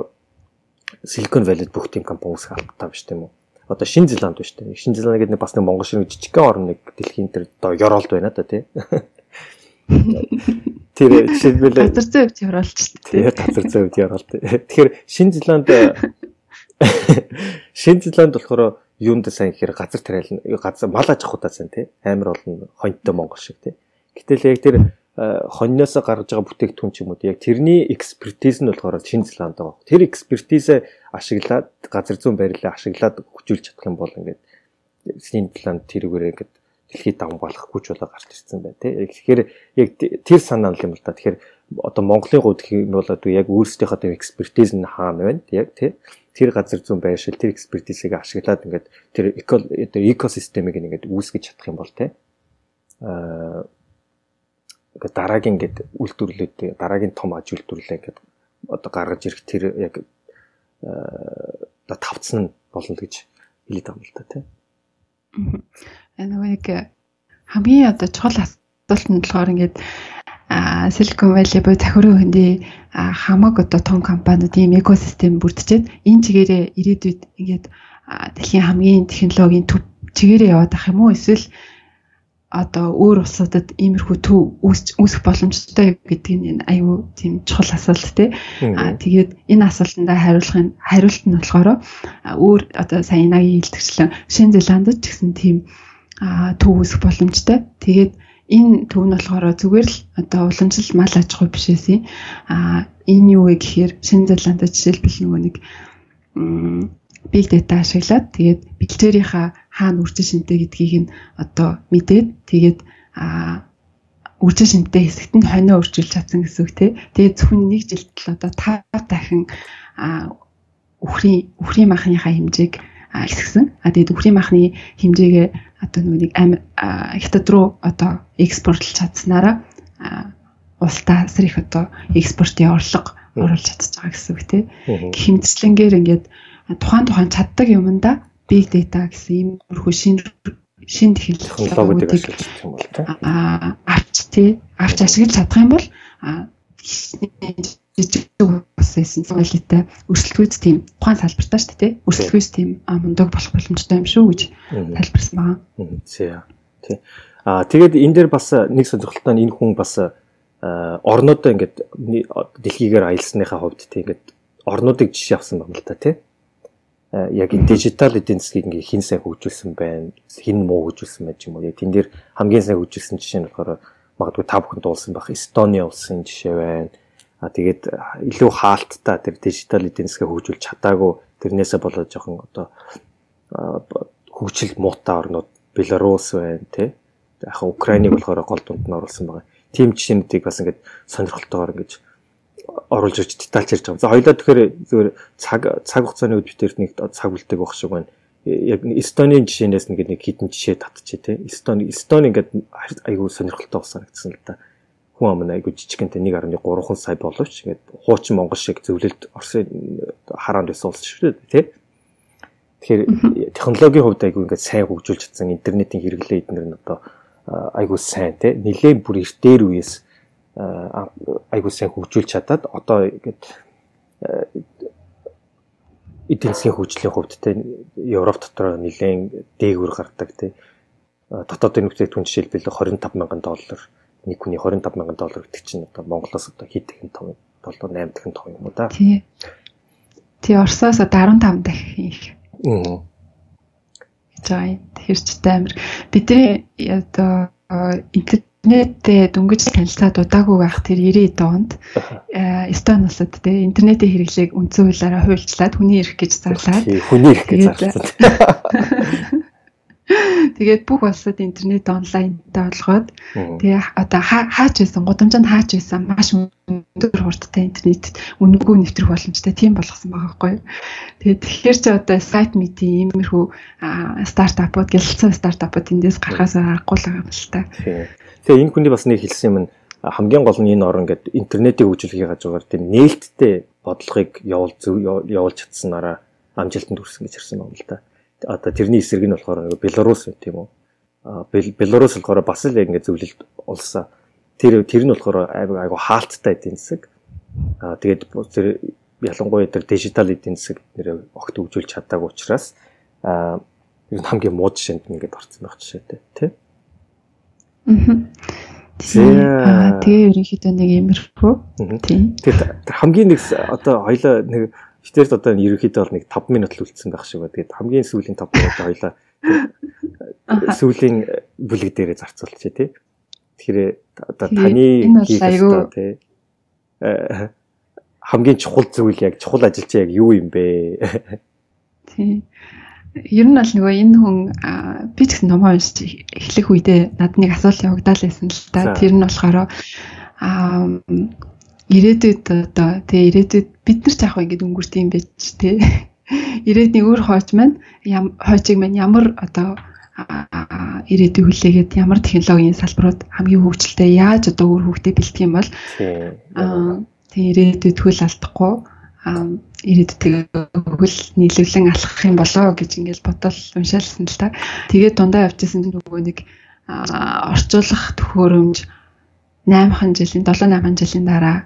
Silicon Valley-д бүх тийм компани үүсгэх албатай биш тийм үү? Одоо Шинэ Зеланд биш тийм. Шинэ Зеланд гэдэг нэг бас нэг Монгол шиг жижигхэн орн нэг дэлхийн дээр одоо ёроолд байна да тий. Тэр жишээлбэл газар зүй хувьд ёроолч шүү дээ. Газар зүй хувьд ёроолт. Тэгэхээр Шинэ Зеланд Шинэ Зеланд болохоор юунд сайн гэхээр газар тариална газар мал аж ахуйдаа сайн тий амар болно хоньтой монгол шиг тий гэтэл яг тэр хоньноос гарч байгаа бүтээгдэхүүн ч юм уу яг тэрний экспертиз нь болохоор шинэ зеланд байгаа. Тэр экспертизээ ашиглаад газар зүүн барилаа ашиглаад хөгжүүлж чадах юм бол ингээд шинэ зеланд тэрүүгээр ингээд дэлхийд давмгаалах хүч болоо гарч ирсэн байна тий. Тэгэхээр яг тэр санаа л юм л та. Тэгэхээр одоо Монголын хувьд гэх юм бол одоо яг өөрсдийнхөө экспертиз нь хаана байна? Яг тий тэр газар зүүн байршил тэр экспертизийг ашиглаад ингээд тэр экосистемийг ингээд үүсгэж чадах юм бол те аа дараагийн ингээд үйлдвэрлэлүүд дараагийн том аж үйлдвэрлэлээ ингээд одоо гаргаж ирэх тэр яг одоо тавцсан нь болно гэж хэлээд байгаа юм л та тийм. Энэ нэг хамгийн одоо чухал асуулт нь болохоор ингээд а Silicon Valley буюу захируу хөндөй хамаг одоо том компаниуд ийм экосистем бүрдчихэд энэ чигээрээ ирээдүйд ингээд дэлхийн хамгийн технологийн төв чигээрээ яваад ах юм уу эсвэл одоо өөр улсуудад иймэрхүү төв үүсэх боломжтой гэдгийг энэ аюу тийм чухал асуулт тий. Аа тэгээд энэ асуултанд хариулахын хариулт нь болохоор өөр одоо сайн нагийн хэлдэгчлэн Шинэ Зеландд ч гэсэн тийм төв үүсэх боломжтой. Тэгээд энэ төв нь болохоор зүгээр л одоо уламжлал мал аж ахуй бишээсээ а энэ юу вэ гэхээр шинэ зеландд жишээлбэл нөгөө нэг big data ашиглаад тэгээд бэлчээрийнхаа хаана үржин шинтэй гэдгийг нь одоо мэдээд тэгээд а үржин шинтэй хэсэгт нь хонио өрчүүлж чадсан гэсэн үг тий. Тэгээд зөвхөн нэг жилд л одоо 5 дахин а үхрийн үхрийн махныхаа хэмжээг ихсгсэн. А тэгээд үхрийн махны хэмжээгээ одоо нэг хятад руу одоо экспортлж чадсанараа улстай асар их одоо экспортын орлого оруулж чадчих байгаа гэсэн үг тийм. Хэмжлэнгээр ингээд тухайн тухайн чаддаг юмдаа big data гэсэн иймэрхүү шинэ шин технологиудыг тийм. Аа авч тий авч ашиглаж чадах юм бол жижиг ус байсан цогцолтой өрсөлдөхүйц тийм ухаан салбартаа шүү дээ өрсөлдөхүйц тийм мундаг болох боломжтой юм шүү гэж тайлбарсан байгаа. Тий. Аа тэгээд энэ дээр бас нэг сонирхолтой нь энэ хүн бас орнуудаа ингээд дэлхийгээр аялсныхаа хувьд тий ингээд орнуудыг жишээ авсан байна л та тий. Яг энэ дижитал эдийн засгийг ингээ хин сайн хөгжүүлсэн байна, хин муу хөгжүүлсэн байж юм уу. Яг тэн дээр хамгийн сайн хөгжүүлсэн жишээ нь болохоор магадгүй та бүхэн дуулсан байх Эстони улсын жишээ байна А тэгээд илүү хаалттай тэр дижитал эдийн засгийг хөгжүүлж чадаагүй тэрнээсээ болоод жоохон одоо хөгжил муутай орнууд Беларусь байна тий. Яг Украиныг болохоор гол дунд нь оруулсан байгаа. Тим жишээнүүдийг бас ингээд сонирхолтойгоор ингэж оруулж ирж детальч ярьж байгаа. За хоёлаа тэгэхээр зөвөр цаг цаг хугацааны үед битэр нэг цаг үлдээг байх шиг байна. Яг Эстонийн жишээнээс нэг нэг хитэн жишээ татчих тий. Эстони Эстони ингээд айгүй сонирхолтой болсон гэсэн л да хүн ам айгу жижигэнтэй 1.3 сая боловч ингээд хуучин Монгол шиг зөвлөлд Оросын хараанд байсан улс шүү дээ тий. Тэгэхээр технологийн хувьд айгу ингээд сайн хөгжүүлж чадсан интернетийн хэрэглээ эднэр нь одоо айгу сайн тий. Нилээн бүр эртээр үеэс айгу сайн хөгжүүлж чадаад одоо ингээд эдийн засгийн хөгжлийн хувьд тий Европ дотор нилээн дээгүүр гардаг тий дотоодын бүтээгдэхүүн жишээлбэл 25 мянган доллар нэг хүний 25 мянган доллар гэдэг чинь одоо Монголоос одоо хэд дахин том доллар 8 дахин том юм уу да. Тий. Тий Оросоос одоо 15 дахин их. Аа. Тэр ч амар бидний одоо интернетээ дөнгөж танилцаад удаагүй байх тэр 90 онд Эстони улсад те интернетийн хэрэглээг үндсэн хуулиараа хуульчлаад хүний эрх гэж зарлаад хүний эрх гэж зарлаад Тэгээд бүх улсад интернет онлайнтай болгоод тэгээ одоо хаач байсан гудамжинд хаач байсан маш өндөр хурдтай интернетэд үнэгүй нэвтрэх боломжтой тийм болгосон байгаа байхгүй юу. Тэгээд тэгэхээр чи одоо сайт митийн иймэрхүү стартапууд гэлэлцэн стартапууд эндээс гарахаас аргагүй л байгаа юм л та. Тэгээ энэ хүний бас нэг хэлсэн юм хамгийн гол нь энэ орн гэдэг интернетийн хөгжүүлэхийн хажуугаар тийм нээлттэй бодлогыг явуул явуулж чадсанараа амжилтанд хүрсэн гэж хэлсэн юм л та одоо тэрний эсрэг нь болохоор нэг Беларусь тийм үү. Беларусь болохоор бас л ингэ зөвлөлд улсаа. Тэр тэр нь болохоор айгу хаалттай эдийн засаг. А тэгээд тэр ялангуяа тэр дижитал эдийн засаг нэр огт хөгжүүлж чадаагүй учраас а ер нь хамгийн муу жишээнд ингээд орсон байх жишээтэй тий. Аа. Тэгээ ерөнхийдөө нэг иймэрхүү. Тийм. Тэгээд хамгийн нэг одоо хоёлаа нэг Гэтээс одоо ерөнхийдөө бол нэг 5 минут л үлдсэн байх шиг ба. Тэгээд хамгийн сүүлийн 5 минут хоёлаа сүүлийн бүлэг дээрээ зарцуулчих тий. Тэгэхээр одоо таны хийх ёстой тий. Э, хамгийн чухал зүйл яг чухал ажил чи яг юу юм бэ? Тий. Ер нь бол нөгөө энэ хүн би ч гэсэн ном уншиж эхлэх үедээ над нэг асуулт явагдал байсан л та. Тэр нь болохоор аа ирээдүйд одоо тэгээ ирээдүйд бид нар ч яг ингэж өнгөрт юм байж тээ. Ирээдний өөр хойч маань хойчиг маань ямар одоо ирээдүй хүлээгээд ямар технологийн салбарууд хамгийн хөгжилтэй яаж одоо өөр хөгтөд бэлтгэх юм бол тэгээ ирээдүйд хөл алдахгүй ирээдүйд хөл нийлүүлэн алхах юм болоо гэж ингээл бодол уншаалсан л та. Тэгээд дундаа явчихсан нөгөө нэг орчуулах төхөөрөмж 8хан жилийн 7 8 жилийн дараа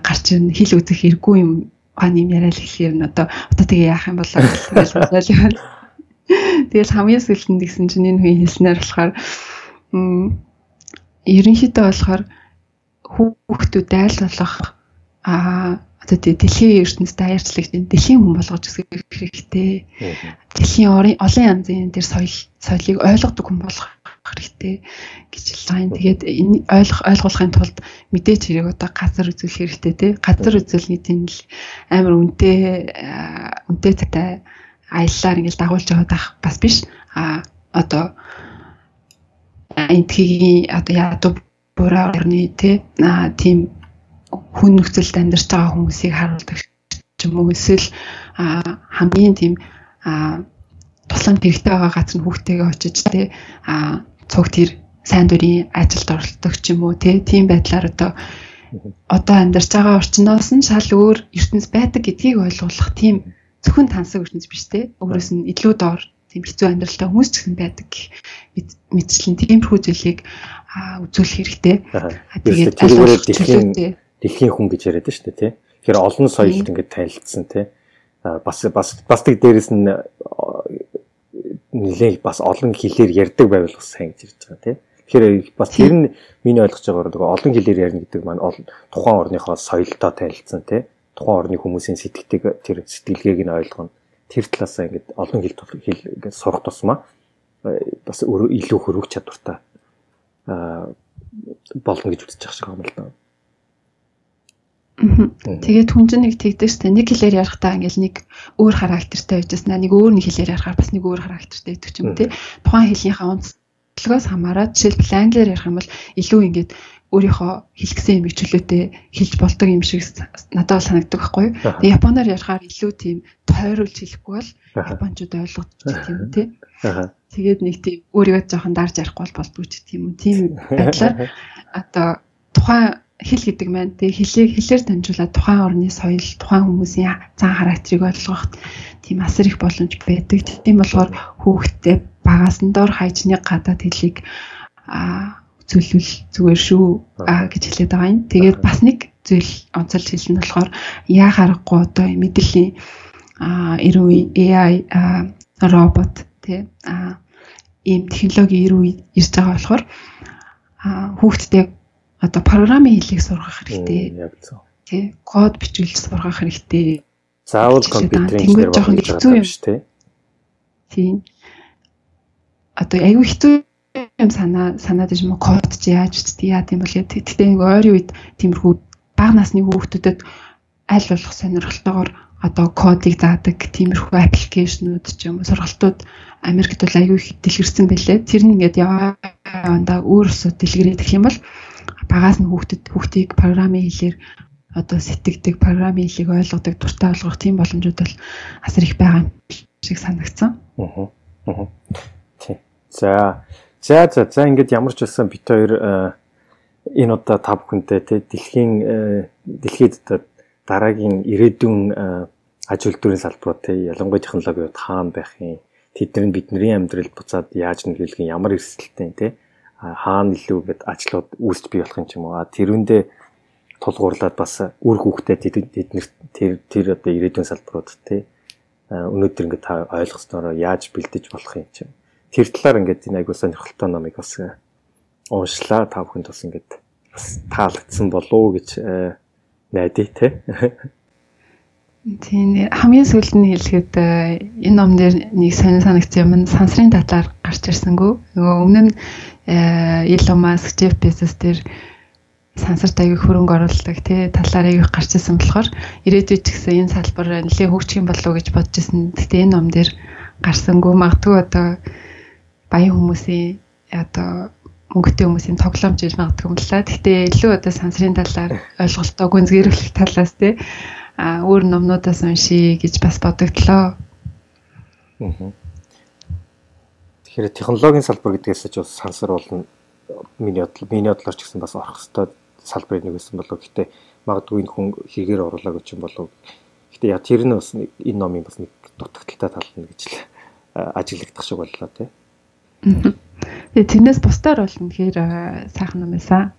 гарч ирнэ хэл үзэх хэрэггүй юм ухааны юм яриад хэлэхээр нь одоо одоо тэгээ яах юм болоо гэж бодож Тэгэл хамгийн сүүлд гэсэн чинь энэ хүн хэлснээр болохоор ерөнхийдөө болохоор хүүхдүүд айл болох а одоо тий дэлхийн ертөнцид даяарчлах дэлхийн хүн болгож өсгөх хэрэгтэй. Дэлхийн олон янзын тэр соёл соёлыг ойлгодог хүн болгох хэрэгтэй гэж хэлсэн. Тэгээд энэ ойлгох ойлгуулахын тулд мэдээч хэрэг одоо газар үзүүлэх хэрэгтэй тий. Газар үзүүлний тийм л амар үнэтэй үнэтэй цатай аяллаар ингээл дагуулж яваад байх бас биш. А одоо энтхийн одоо ядуу буруу орны тий а тийм хүн нөхцөлд амьдарч байгаа хүмүүсийг харуулдаг ч юм уу. Эсвэл хамгийн тийм тусламж хэрэгтэй байгаа газар нь хүүхдтэйгээ очиж а цуг тэр сайн дурын ажилд оролцдог ч юм уу тийм байдлаар одоо одоо амьдарч байгаа орчноос нь шал өөр ертөнц байдаг гэдгийг ойлгуулах тийм зөвхөн тансаг ертөнц биш те. Өөрөөс нь илүү доор тийм хэцүү амьдралтай хүмүүс ч гэсэн байдаг мэдчлэн тиймэрхүү зүйлийг үзүүлэх хэрэгтэй. Тэгээд дэлхийн дэлхийн хүн гэж яриад шүү дээ тий. Тэгэхээр олон соёлд ингээд танилцсан тий. Бас бас бас тэг дээрэс нь нэлээ бас олон хэлээр ярьдаг байвал бас сайн гэж ярьж байгаа тий. Тэгэхээр бас тэр нь миний ойлгож байгаагаар нөгөө олон хэлээр ярина гэдэг маань тухайн орныхоо соёлтой танилцсан тий. Тухайн орны хүмүүсийн сэтгэлтэйг тэр сэтгэлгээг нь ойлгоно. Тэр талаасаа ингээд олон хэл хэл ингээд сурах тусмаа бас илүү хөрвөх чадвартай болно гэж үзэж байгаа шиг юм л да. Тэгээд хүн чинь нэг тэгдэг штэ нэг хэлээр ярихдаа ингээл нэг өөр характертай байжсна нэг өөр нэг хэлээр ярихаар бас нэг өөр характертай гэдэг ч юм тий. Тухайн хэлнийхээ онцлогоос хамаарат жишээлбэл англиар ярих юм бол илүү ингээд өөрийнхөө хэлгсэн юм чөлөөтэй хэлж болдог юм шиг надад санагддаг байхгүй юу. Тэгээд японоор ярихаар илүү тийм тойруулж хэлэхгүй бол японочууд ойлгодог тийм тий. Тэгээд нэг тийм өөрийгөө жоохон дарж ярихгүй бол болдгоо ч тийм үү. Тийм байдлаар одоо тухайн хэл гэдэг маань тэг хэлийг хэлээр дамжуулаад тухайн орны соёл, тухайн хүмүүсийн зан характерыг ойлгох тийм асар их боломж байдаг. Тийм болохоор хүүхдтэй багаас нь дор хайжны гадаад хэлийг а үзүүлвэл зүгээр шүү гэж хэлээд байгаа юм. Тэгээд бас нэг зүйл онцолж хэлсэн болохоор яа харахгүй одоо мэдээллийн а эрүү AI робот тий а ийм технологи ирүү ирж байгаа болохоор хүүхдтэй одоо програмын хэлийг сургах хэрэгтэй. Яг зөв. Тэ код бичүүлж сургах хэрэгтэй. Заавал компьютерийн хэлээр жоохон хэцүү юм шүү дээ. Тийм. Одоо аюу хэцүү юм санаа санаад иж мө код чи яаж үздэй яа тийм бол тэгтээ нэг ойрын үед тиймэрхүү бага насны хүүхдүүдэд аль болох сонирхолтойгоор одоо кодыг заадаг тиймэрхүү аппликейшнүүд ч юм уу сургалтууд Америкт бол аюу их дэлгэрсэн байлээ. Тэр нь ингээд яваандаа өөрөөсөө дэлгэрээд гэх юм бол багаас нь хүүхдэд хүүхдийг програмын хэлээр одоо сэтгэдэг програмын хэлийг ойлгодог, дуртай болгох тийм боломжууд бол асар их байгаа шиг санагдсан. Аа. Аа. Тий. За. За за за ингээд ямар ч байсан бит хоёр э, энэ удаа та бүхэнтэй тий дэлхийн э, дэлхийд дараагийн ирээдүйн э, аж үйлдвэрийн салбарууд тий ялангуяа технологиуд хаана байх юм тэдний бидний амьдралд буцаад яаж нөлөөлөх ямар эрсдэлтэй тий хаана илүү гэд ажлууд үүсч бий болох юм ч юм уу. Тэрүүндээ тулгуурлаад бас үр хүүхдэд тэднэрт тэр тэр одоо ирээдүйн салбарууд тий өнөөдөр ингээд та ойлгосноор яаж бэлдэж болох юм чинь. Тэр талаар ингээд энэ айгуу сонирхолтой номыг бас уншлаа та бүхэнд бас ингээд бас таалагдсан болов гэж найдаа тий. Тийм хамгийн сүүлд нь хэлэхэд энэ ном дээр нэг сонир санагдсан юм сансрын талаар гарч ирсэнгүү. Нөгөө өмнө нь Elon Musk, Jeff Bezos дээр сансарт аяг хөрөнгө оруулдаг тий талаар аяг гарч ирсэн болохоор ирээдүйд ч гэсэн энэ салбар нэлээд хөгжих юм болов уу гэж бодож ирсэн. Гэтэ энэ ном дээр гарсангүй магадгүй одоо баян хүмүүсийн одоо мөнгөтэй хүмүүсийн тоглоомж иж магадгүй юм л та. Гэтэ илүү одоо сансрын талаар ойлголтоо гүнзгийрүүлэх талаас тий өөр номнуудаас уншия гэж бас бодогдлоо. Тэгэхээр технологийн салбар гэдгээс ч бас сансар болно. Миний бодлоо миний бодлоор ч гэсэн бас орох хэвээр салбарыг нэг байсан болов. Гэтэ магадгүй энэ хүн хэрэгээр оруулаагүй ч юм болов. Гэтэ яа тэр нь бас энэ номын бас нэг дутагдaltaй тал нь гэж л ажиглагдах шиг боллоо тий. Тэгээ тэрнээс бусдаар бол үнэхээр сайхан ном байсан.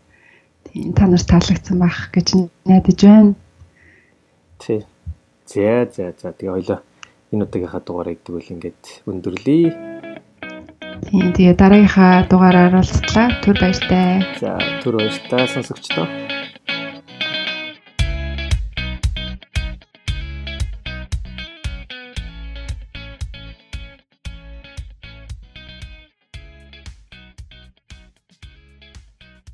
Тийм та нарт таалагдсан байх гэж найдаж байна. Тий. За за за тэгээ хоёлоо энэ удаагийнхаа дугаарыг тэгвэл ингээд өндөрлөе. Тийм тэгээ дараагийнхаа дугаараар уулзлаа. Түр баяртай. За түр баяртай сонсогчдоо.